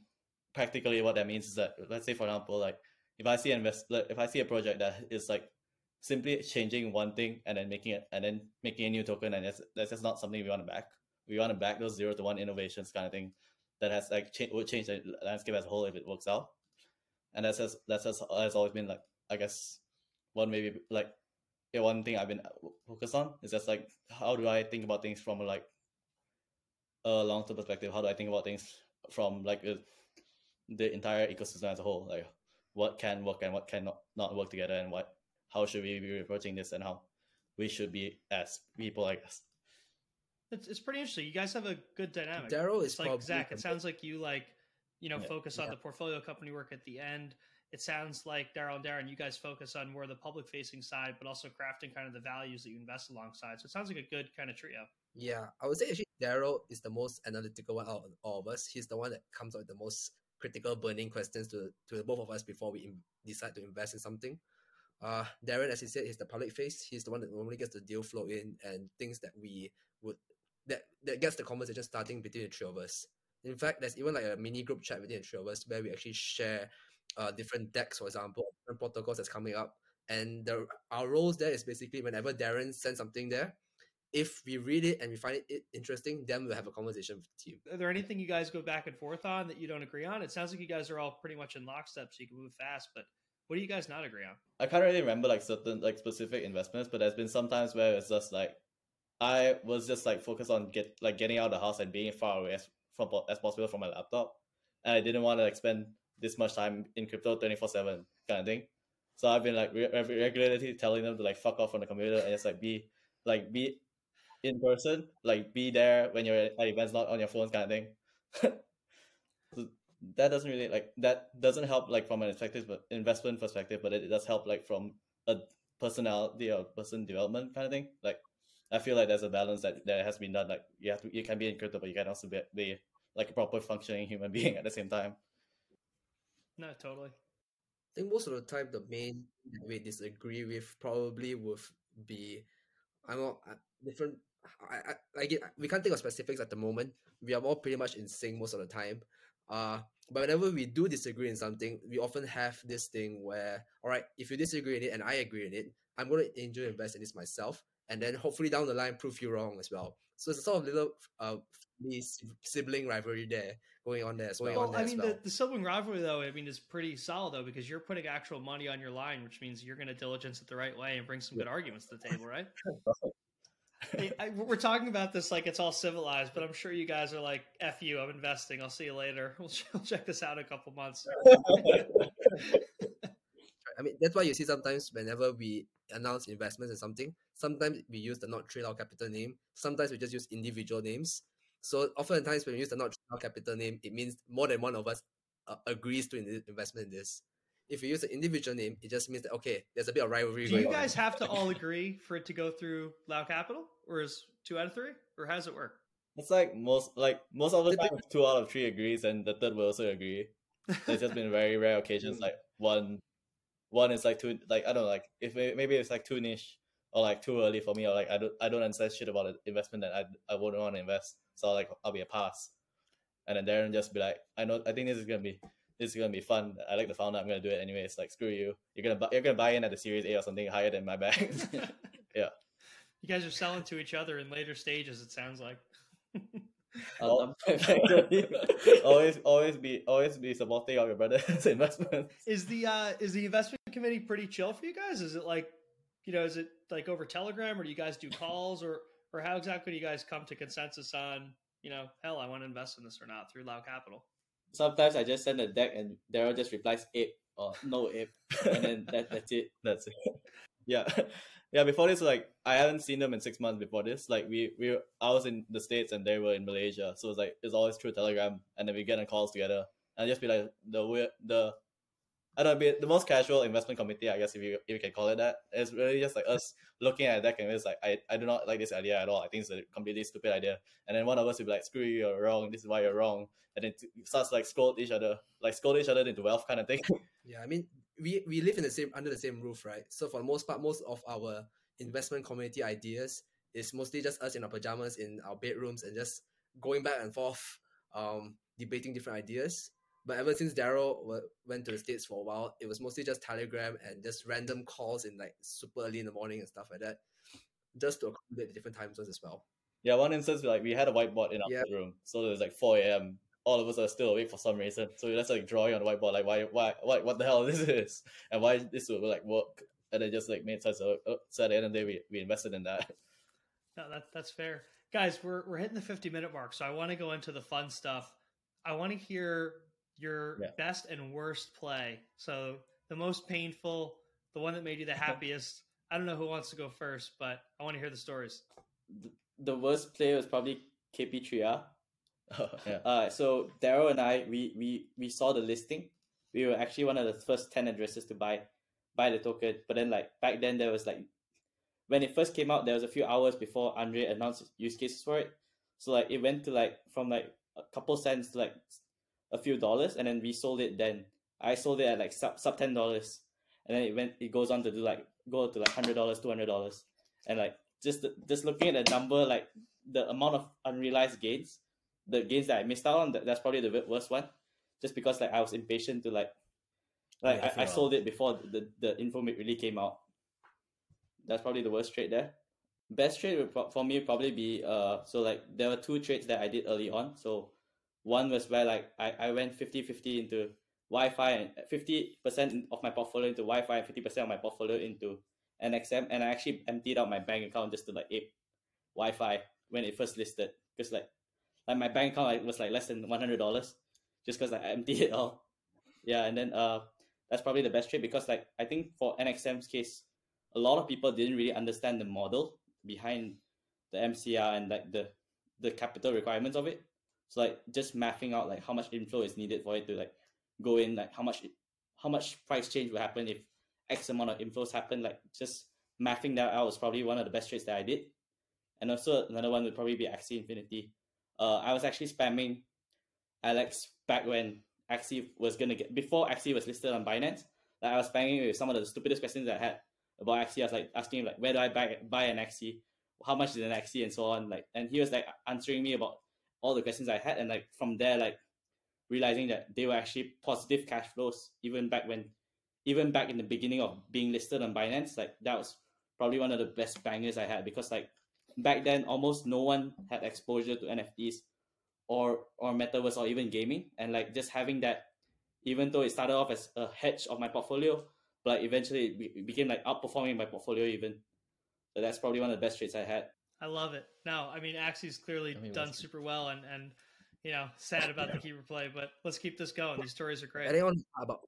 practically what that means is that let's say for example like if I see invest like, if I see a project that is like simply changing one thing and then making it and then making a new token and that's that's just not something we want to back. We want to back those zero to one innovations kind of thing that has like cha- would change the landscape as a whole if it works out. And that's just that's just has always been like I guess one maybe like one thing I've been uh, focused on is just like how do I think about things from like a long term perspective? How do I think about things from like the entire ecosystem as a whole? Like what can work and what cannot not work together, and what how should we be approaching this and how we should be as people, I guess. It's, it's pretty interesting. You guys have a good dynamic. Daryl is like Zach. It sounds like you like, you know, yeah, focus on yeah. the portfolio company work at the end. It sounds like Daryl and Darren, you guys focus on more the public facing side, but also crafting kind of the values that you invest alongside. So it sounds like a good kind of trio. Yeah, I would say actually Daryl is the most analytical one out of all of us. He's the one that comes up with the most critical burning questions to to the both of us before we in, decide to invest in something. Uh, Darren, as he said, he's the public face. He's the one that normally gets the deal flow in and things that we would that that gets the conversation starting between the three of us. In fact, there's even like a mini group chat between the three of us where we actually share uh, different decks, for example, different protocols that's coming up, And the our roles there is basically whenever Darren sends something there, if we read it and we find it interesting, then we'll have a conversation with team. Are there anything you guys go back and forth on that you don't agree on? It sounds like you guys are all pretty much in lockstep, so you can move fast. But what do you guys not agree on? I can't really remember like certain like specific investments, but there's been some times where it's just like I was just like focused on get like getting out of the house and being far away as from as possible from my laptop, and I didn't want to like spend this much time in crypto twenty four seven kind of thing. So I've been like re- regularly telling them to like fuck off from the computer and just like be like be in person, like be there when you're at events, not on your phones kind of thing. so that doesn't really like that doesn't help like from an effective investment perspective, but it, it does help like from a personality or person development kind of thing. Like I feel like there's a balance that, that has been done. Like you have to you can be in crypto, but you can also be, be like a proper functioning human being at the same time. No, totally. I think most of the time the main that we disagree with probably would be I'm not uh, different. I, I like it. We can't think of specifics at the moment. We are all pretty much in sync most of the time. Uh, but whenever we do disagree in something, we often have this thing where, all right, if you disagree in it and I agree in it, I'm going to angel invest in this myself, and then hopefully down the line prove you wrong as well. So it's a sort of little uh sibling rivalry there going on there. Going well, on there I mean, well. the, the sibling rivalry though, I mean, is pretty solid though because you're putting actual money on your line, which means you're going to diligence it the right way and bring some good arguments to the table, right? hey, I, we're talking about this like it's all civilized, but I'm sure you guys are like, "F you, I'm investing. I'll see you later. We'll, we'll check this out in a couple months." I mean, that's why you see sometimes whenever we announce investments in something, sometimes we use the Not3Lau capital name. Sometimes we just use individual names. So oftentimes when we use the Not3Lau capital name, it means more than one of us uh, agrees to in investment in this. If you use an individual name, it just means that okay, there's a bit of rivalry. Do you guys on. have to all agree for it to go through Lau Capital, or is two out of three, or how does it work? It's like most like most of the time, two out of three agrees, and the third will also agree. There's just been very rare occasions, like one one is like too like I don't know, like if maybe it's like too niche or like too early for me or like I don't I don't understand shit about an investment that I I wouldn't want to invest. So like I'll be a pass. And then Darren just be like, I know I think this is gonna be this is gonna be fun. I like the founder, I'm gonna do it anyway. It's like screw you. You're gonna buy you're gonna buy in at the series A or something higher than my bag. yeah. You guys are selling to each other in later stages, it sounds like. always, always be, always be supporting of your brother's investment. Is the uh, is the investment committee pretty chill for you guys? Is it like, you know, is it like over Telegram, or do you guys do calls, or or how exactly do you guys come to consensus on, you know, hell, I want to invest in this or not through Lau Capital? Sometimes I just send a deck and Daryl just replies ape or no ape, and then that, that's it. That's it. Yeah yeah, before this, like I haven't seen them in six months before this. Like we we I was in the states and they were in Malaysia, so it's like it's always through Telegram, and then we get on calls together and just be like the weird the. I don't know, the most casual investment committee, I guess, if you if you can call it that. It's really just like us looking at that and it's like, I, I do not like this idea at all. I think it's a completely stupid idea. And then one of us will be like, screw you, you're wrong. This is why you're wrong. And then starts like scold each other, like scold each other into wealth kind of thing. Yeah, I mean, we we live in the same under the same roof, right? So for the most part, most of our investment community ideas is mostly just us in our pajamas in our bedrooms and just going back and forth, um, debating different ideas. But ever since Daryl w- went to the States for a while, it was mostly just Telegram and just random calls in like super early in the morning and stuff like that, just to accommodate the different time zones as well. Yeah, one instance like we had a whiteboard in our yeah. bedroom, so it was like four a.m all of us are still awake for some reason. So we just like drawing on the whiteboard, like why, why, what, what the hell is this is, and why this would like work, and it just like made sense. So, oh, so at the end of the day, we, we invested in that. No, that that's fair, guys. We're we're hitting the fifty minute mark, so I want to go into the fun stuff. I want to hear your yeah. best and worst play. So the most painful, the one that made you the happiest. I don't know who wants to go first, but I want to hear the stories. The worst play was probably KP3R yeah. Uh, so Daryl and I, we, we we saw the listing. We were actually one of the first ten addresses to buy buy the token. But then like back then there was like when it first came out, there was a few hours before Andre announced use cases for it. So like it went to like from like a couple cents to like a few dollars, and then we sold it. Then I sold it at like sub sub ten dollars, and then it went. It goes on to do like go to like hundred dollars, two hundred dollars, and like just just looking at the number, like the amount of unrealized gains the gains that I missed out on, that, that's probably the worst one. Just because like I was impatient to like Like Yeah, I, I definitely. sold it before the, the info really came out. That's probably the worst trade there. Best trade would pro- for me would probably be uh so like there were two trades that I did early on. So one was where like I, I went 50-50 into YFI and fifty percent of my portfolio into YFI and fifty percent of my portfolio into NXM and I actually emptied out my bank account just to like ape YFI when it first listed because like like my bank account like, was like less than one hundred dollars just because like, I emptied it all. Yeah, and then uh that's probably the best trade because like I think for NXM's case, a lot of people didn't really understand the model behind the MCR and like the the capital requirements of it. So like just mapping out like how much inflow is needed for it to like go in, like how much how much price change will happen if X amount of inflows happen. Like just mapping that out was probably one of the best trades that I did. And also another one would probably be Axie Infinity. Uh, I was actually spamming Alex back when Axie was gonna get before Axie was listed on Binance. Like I was spamming with some of the stupidest questions I had about Axie. I was like asking him like, where do I buy buy an Axie? How much is an Axie and so on. Like, and he was like answering me about all the questions I had, and like from there, like realizing that they were actually positive cash flows even back when, even back in the beginning of being listed on Binance. Like that was probably one of the best bangers I had because like back then almost no one had exposure to NFTs or or metaverse or even gaming and like just having that even though it started off as a hedge of my portfolio but eventually it, be- it became like outperforming my portfolio even so that's probably one of the best trades i had I love it. No, I mean Axie's clearly I mean, done super well, and and you know sad about the keeper play, but let's keep this going. These stories are great. Anyone about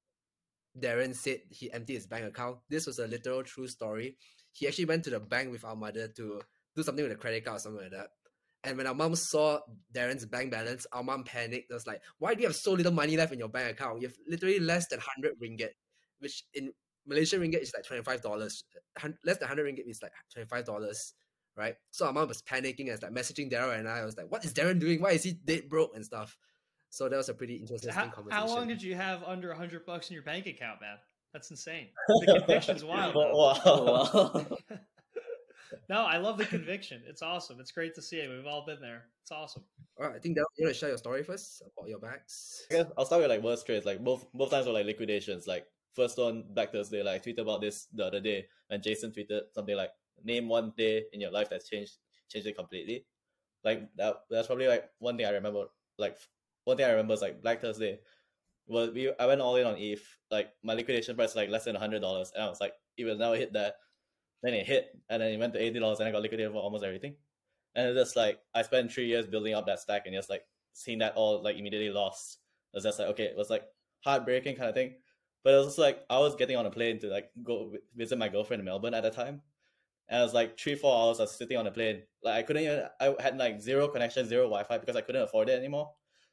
Darren said he emptied his bank account. This was a literal true story. He actually went to the bank with our mother to do something with a credit card or something like that. And when our mom saw Darren's bank balance, our mom panicked. It was like, why do you have so little money left in your bank account? You have literally less than 100 ringgit, which in Malaysian ringgit is like $25. Less than 100 ringgit is like $25, right? So our mom was panicking and like messaging Daryl and I I was like, what is Darren doing? Why is he dead broke and stuff? So that was a pretty interesting How, conversation. how long did you have under a hundred bucks in your bank account, man? That's insane. The conviction's wild. though. wow. Wow. no, I love the conviction. It's awesome. It's great to see it. We've all been there. It's awesome. All right, I think that you want to share your story first about your bags. I I'll start with like worst trades. Like both both times were like liquidations. Like first one Black Thursday, like I tweeted about this the other day and Jason tweeted something like name one day in your life that's changed changed it completely. Like that that's probably like one thing I remember. Like one thing I remember is like Black Thursday. Well, we I went all in on ETH. Like my liquidation price was, like less than hundred dollars, and I was like, it will never hit that. Then it hit, and then it went to eighty dollars, and I got liquidated for almost everything. And it's just like I spent three years building up that stack, and just like seeing that all like immediately lost. It was just like okay, it was like heartbreaking kind of thing. But it was like I was getting on a plane to like go visit my girlfriend in Melbourne at the time, and it was like three four hours. I was sitting on a plane, like I couldn't even. I had like zero connection, zero Wi-Fi because I couldn't afford it anymore.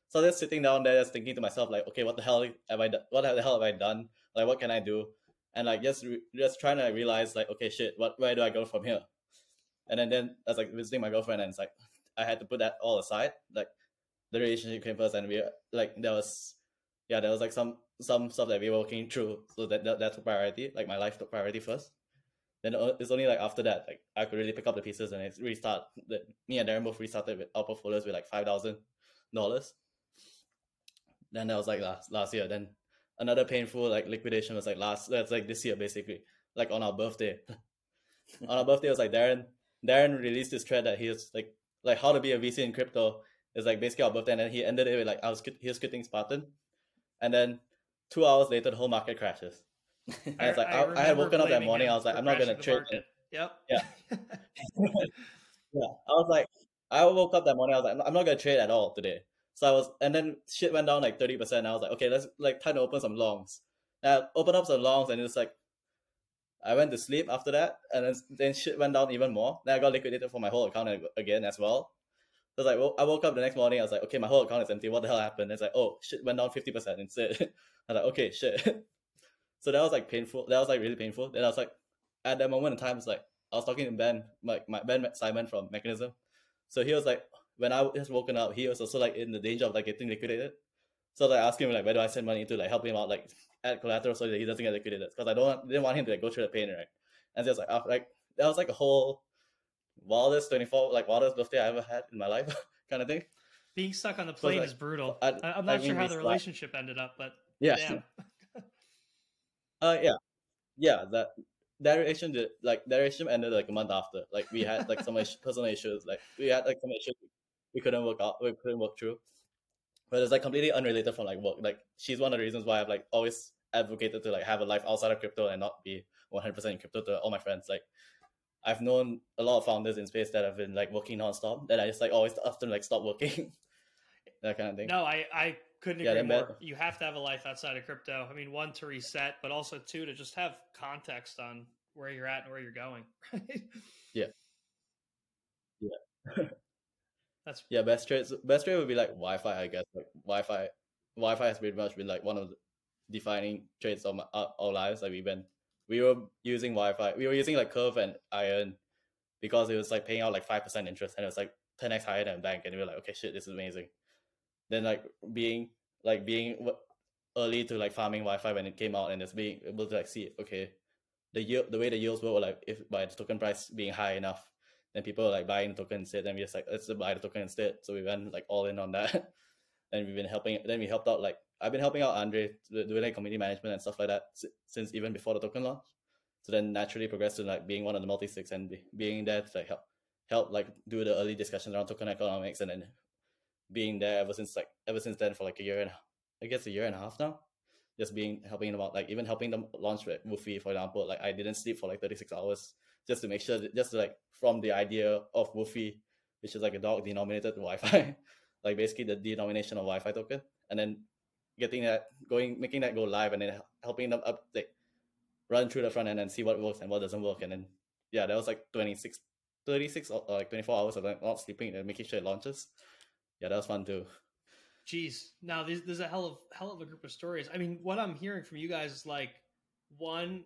So just sitting down there, just thinking to myself, like, okay, what the hell have I done? What the hell have I done? Like, what can I do? And like, just re- just trying to realize, like, okay, shit, what where do I go from here? And then then I was like visiting my girlfriend, and it's like I had to put that all aside. Like, the relationship came first, and we like there was, yeah, there was like some some stuff that we were working through, so that that, that took priority. Like my life took priority first. Then uh, it's only like after that, like I could really pick up the pieces and it's restart. The, me and Darren both restarted with our portfolios with like five thousand dollars. Then that was like last last year. Then another painful like liquidation was like last. That's like this year basically, like on our birthday. on our birthday was like Darren. Darren released this thread that he was like like how to be a VC in crypto is like basically our birthday, and then he ended it with like I was he was quitting Spartan, and then two hours later the whole market crashes. And was like I, I, had woken up that morning. I was like, I'm not gonna trade. market. Yep. Yeah. Yeah, I was like, I woke up that morning. I was like, I'm not- gonna trade at all today. So I was, and then shit went down like thirty percent. I was like, okay, let's like time to open some longs. And I opened up some longs, and it's like, I went to sleep after that, and then then shit went down even more. Then I got liquidated for my whole account again as well. So it's like, well, I woke up the next morning. I was like, okay, my whole account is empty. What the hell happened? It's like, oh, shit went down fifty percent instead. I was like, okay, shit. So that was like painful. That was like really painful. Then I was like, at that moment in time, it's like I was talking to Ben, like my Ben Simon from Mechanism. So he was like, when I was woken up, he was also like in the danger of like getting liquidated. So like, I asked him like, where do I send money to like help him out, like add collateral so that he doesn't get liquidated? Because I don't want, didn't want him to like, go through the pain, right? And just like, after, like that was like a whole wildest twenty four, like wildest birthday I ever had in my life, kind of thing. Being stuck on the plane like- is brutal. I- am I not sure how the relationship ended up, but Yeah. Uh, yeah, yeah. That that relation did like that relation ended like a month after. Like we had like some personal issues. Like we had like some issues we couldn't work out. We couldn't work through. But it's like completely unrelated from like work. Like she's one of the reasons why I've like always advocated to like have a life outside of crypto and not be one hundred percent in crypto to all my friends. Like I've known a lot of founders in space that have been like working nonstop. Then I just like always often like stop working. that kind of thing. No, I, I couldn't agree then more. that- You have to have a life outside of crypto. I mean, one to reset, but also two to just have context on where you're at and where you're going. Right? Yeah. Yeah. That's Yeah, best trades best trade would be like YFI, I guess. Like YFI, YFI has pretty much been like one of the defining traits of my, our, our lives. Like we've been we were using YFI, we were using like Curve and iEarn because it was like paying out like five percent interest, and it was like ten x higher than bank, and we were like, okay, shit, this is amazing. Then like being like being early to like farming YFI when it came out, and just being able to like see, okay, the yield, the way the yields were, like if by the token price being high enough then people were like buying the token instead. Then we just like let's buy the token instead. So we went like all in on that. and we've been helping. Then we helped out like I've been helping out Andre doing like community management and stuff like that since even before the token launch. So then naturally progressed to like being one of the multi-sigs and be, being there to like help help like do the early discussions around token economics and then being there ever since like ever since then for like a year and I guess a year and a half now. Just being helping them out, like even helping them launch with Woofy, for example. Like I didn't sleep for like thirty six hours just to make sure that just to, like from the idea of Woofy, which is like a dog denominated YFI, like basically the denomination of YFI token, and then getting that going, making that go live, and then helping them up like run through the front end and see what works and what doesn't work, and then yeah, that was like 26, 36 or, like twenty four hours of not sleeping and making sure it launches. Yeah, that was fun too. Jeez, now there's, there's a hell of hell of a group of stories. I mean, what I'm hearing from you guys is like one,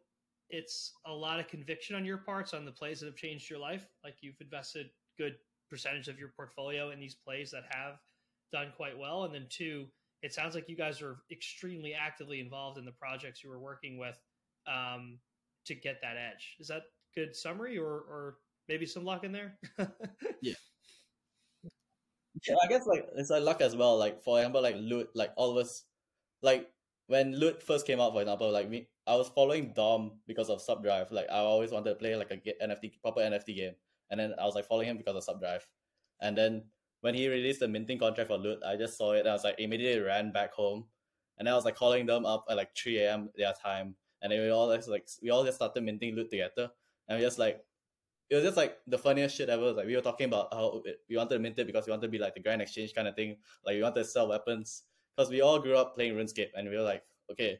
it's a lot of conviction on your parts on the plays that have changed your life. Like you've invested good percentage of your portfolio in these plays that have done quite well, and then two, it sounds like you guys are extremely actively involved in the projects you were working with um, to get that edge. Is that good summary, or or maybe some luck in there? Yeah, I guess like it's like luck as well. Like for example, like loot, like all of us, like when loot first came out, for example, like me, I was following Dom because of Subdrive. Like I always wanted to play like a NFT proper NFT game, and then I was like following him because of Subdrive. And then when he released the minting contract for loot, I just saw it and I was like immediately ran back home, and then I was like calling them up at like three a.m. their time, and then we all just like we all just started minting loot together, and we just like it was just like the funniest shit ever. Like we were talking about how we wanted to mint it because we wanted to be like the grand exchange kind of thing. Like we wanted to sell weapons because we all grew up playing RuneScape, and we were like, okay,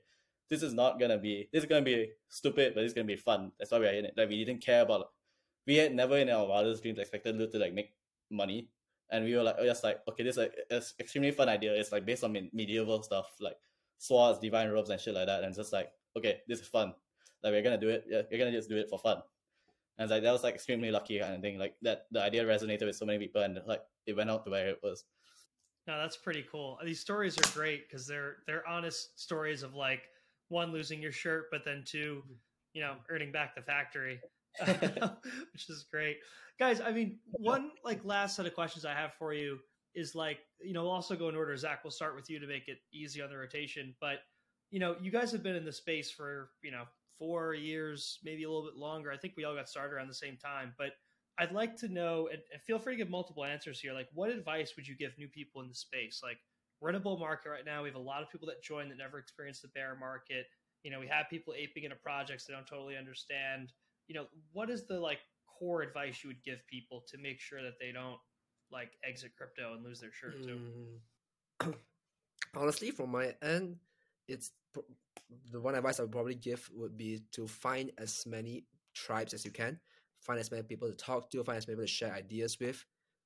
this is not gonna be this is gonna be stupid, but it's gonna be fun. That's why we are in it. Like we didn't care about. We had never in our wildest dreams expected loot to like make money, and we were like, oh, just like okay, this is like, extremely fun idea. It's like based on me- medieval stuff, like swords, divine robes, and shit like that. And just like, okay, this is fun. Like we're gonna do it. Yeah, we're gonna just do it for fun. And it's like that was like extremely lucky kind of thing. Like that the idea resonated with so many people and like it went out the way it was. No, that's pretty cool. These stories are great because they're they're honest stories of like one losing your shirt, but then two, mm-hmm. you know, earning back the factory, which is great, guys. I mean, one like last set of questions I have for you is like, you know, we'll also go in order. Zach, we'll start with you to make it easy on the rotation, but you know, you guys have been in the space for you know four years, maybe a little bit longer. I think we all got started around the same time, but I'd like to know, and, feel free to give multiple answers here. Like, what advice would you give new people in the space? Like, we're in a bull market right now. We have a lot of people that join that never experienced the bear market. You know, we have people aping into projects they don't totally understand. You know, what is the like core advice you would give people to make sure that they don't like exit crypto and lose their shirt too? Mm. Honestly, from my end, it's the one advice I would probably give would be to find as many tribes as you can, find as many people to talk to, find as many people to share ideas with.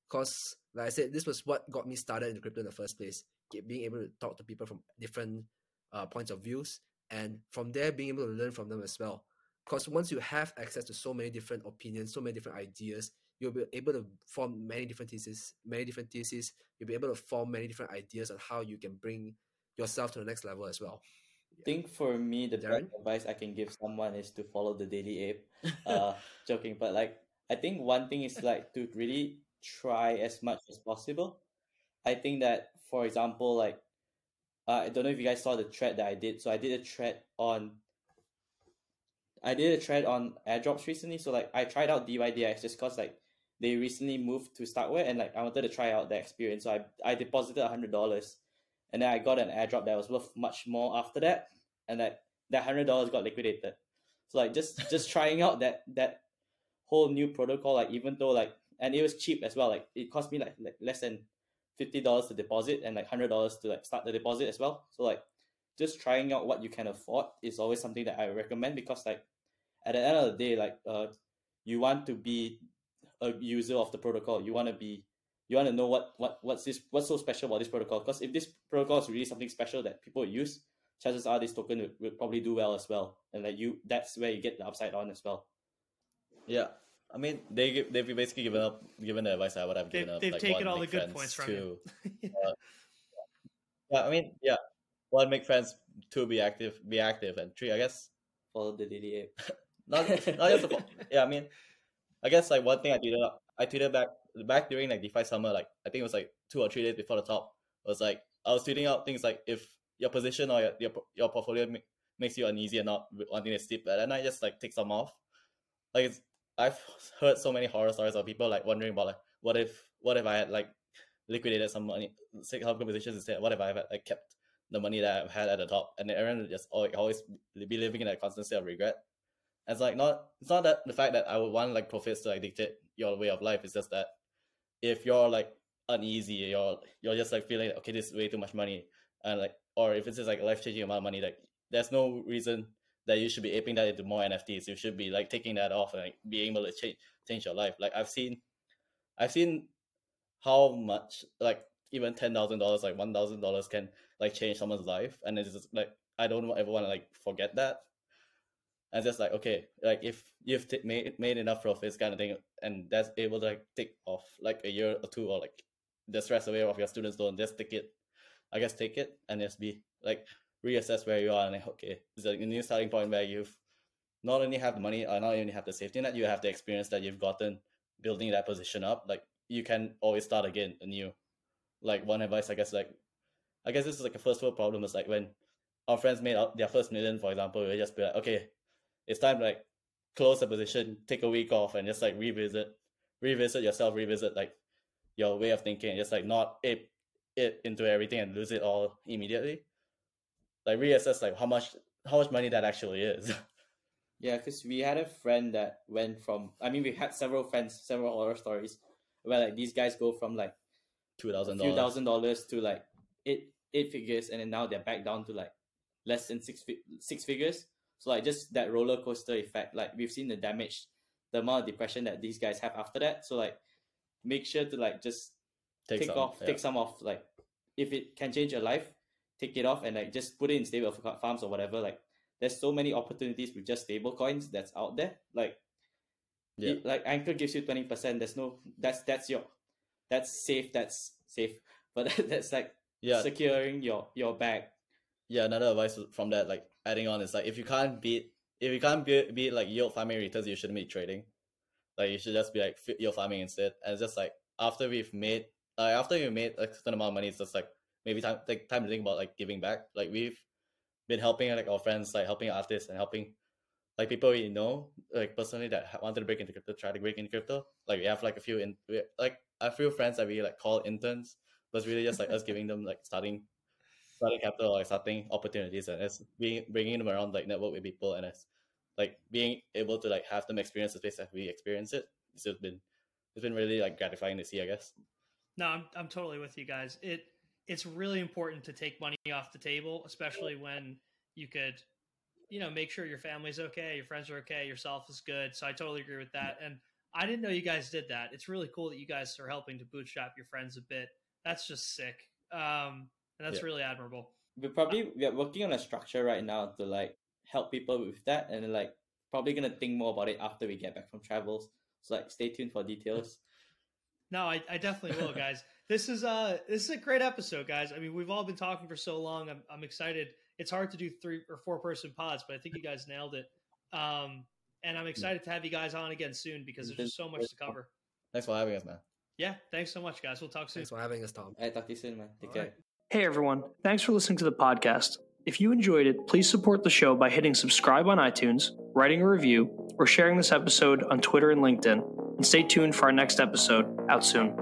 Because, like I said, this was what got me started in crypto in the first place. Being able to talk to people from different uh, points of views, and from there being able to learn from them as well. Because once you have access to so many different opinions, so many different ideas, you'll be able to form many different theses, many different theses. You'll be able to form many different ideas on how you can bring yourself to the next level as well. I think for me, the Darren? best advice I can give someone is to follow the daily ape. Uh, joking, but like I think one thing is like to really try as much as possible. I think that, for example, like uh, I don't know if you guys saw the thread that I did. So I did a thread on I did a thread on airdrops recently. So like I tried out DYDX just cause like they recently moved to Starkware and like I wanted to try out the experience. So I I deposited hundred dollars, and then I got an airdrop that was worth much more after that, and like that hundred dollars got liquidated. So like just just trying out that that whole new protocol, like even though like and it was cheap as well. Like it cost me like, like less than fifty dollars to deposit and like hundred dollars to like start the deposit as well. So like just trying out what you can afford is always something that I recommend because like at the end of the day, like uh you want to be a user of the protocol. You want to be you want to know what what what's this what's so special about this protocol because if this protocol is really something special that people use chances are this token will, will probably do well as well and like you that's where you get the upside on as well Yeah, I mean they give, they've basically given up given the advice I would have They've, given up. they've like, taken one, all the good points from two, you. Uh, yeah, I mean, yeah. One, make friends. Two, be active. Be active, and three, I guess, follow the DDA not not just. The, yeah, I mean, I guess like one thing I tweeted, I tweeted back back during like DeFi summer, like I think it was like two or three days before the top. Was like I was tweeting out things like if your position or your your, your portfolio ma- makes you uneasy and not wanting to sleep, but then I just like take some off. Like it's, I've heard so many horror stories of people like wondering about like what if what if I had like liquidated some money, some positions instead. What if I had like kept the money that I've had at the top, and then everyone just always be living in a constant state of regret. And it's like not it's not that the fact that I would want like profits to like dictate your way of life. It's just that if you're like uneasy, you're you're just like feeling okay, this is way too much money, and like or if it's just like life changing amount of money, like there's no reason that you should be aping that into more NFTs. You should be like taking that off and like being able to change change your life. Like I've seen, I've seen how much like even ten thousand dollars, like one thousand dollars, can like change someone's life, and it's just like I don't ever want to like forget that. And just like okay, like if you've t- made made enough profits, kind of thing, and that's able to like take off like a year or two, or like the stress away of your students loan, just take it. I guess take it and just be like reassess where you are and like, okay, it's like a new starting point where you've not only have the money or not only have the safety net, you have the experience that you've gotten building that position up. Like you can always start again anew. Like one advice, I guess, like I guess this is like a first world problem. Is like when our friends made out their first million, for example, we just be like, okay, it's time to like close the position, take a week off, and just like revisit, revisit yourself, revisit like your way of thinking, just like not ape it into everything and lose it all immediately. Like reassess like how much how much money that actually is. Yeah, because we had a friend that went from. I mean, we had several friends, several horror stories, where like these guys go from like Two thousand a few dollars. thousand dollars to like eight eight figures, and then now they're back down to like less than six six figures. So like just that roller coaster effect. Like we've seen the damage, the amount of depression that these guys have after that. So like, make sure to like just take, some, off, yeah. take some off. Like if it can change your life, take it off and like just put it in stable farms or whatever. Like there's so many opportunities with just stable coins that's out there. Like Yeah. it- like Anchor gives you twenty percent. There's no that's that's your that's safe. That's safe. But that's like Yeah, securing your your bag. yeah. Another advice from that, like adding on, is like if you can't beat if you can't beat, beat like yield farming returns, you shouldn't be trading. Like you should just be like yield farming instead. And it's just like after we've made uh, after you made a certain amount of money, it's just like maybe time take time to think about like giving back. Like we've been helping like our friends, like helping artists and helping like people we know, like personally that wanted to break into crypto, try to break into crypto. Like we have like a few in we, like a few friends that we like call interns, but it's really just like us giving them like starting starting capital or starting opportunities and it's being bringing them around like network with people and it's like being able to like have them experience the space that we experience it. It's just been it's been really like gratifying to see, I guess. No, I'm I'm totally with you guys. It it's really important to take money off the table, especially when you could, you know, make sure your family's okay, your friends are okay, yourself is good. So I totally agree with that. And I didn't know you guys did that. It's really cool that you guys are helping to bootstrap your friends a bit. That's just sick. Um, and that's Yeah. really admirable. We're probably we're working on a structure right now to like help people with that, and like probably gonna think more about it after we get back from travels. So like stay tuned for details. No, I, I definitely will, guys. This is uh this is a great episode, guys. I mean, we've all been talking for so long. I'm I'm excited. It's hard to do three or four person pods, but I think you guys nailed it. Um, and I'm excited to have you guys on again soon because there's just so much to cover. Thanks for having us, man. Yeah, thanks so much, guys. We'll talk soon. Thanks for having us, Tom. I talk to you soon, man. Take All care. right. Hey everyone, thanks for listening to the podcast. If you enjoyed it, please support the show by hitting subscribe on iTunes, writing a review, or sharing this episode on Twitter and LinkedIn. And stay tuned for our next episode out soon.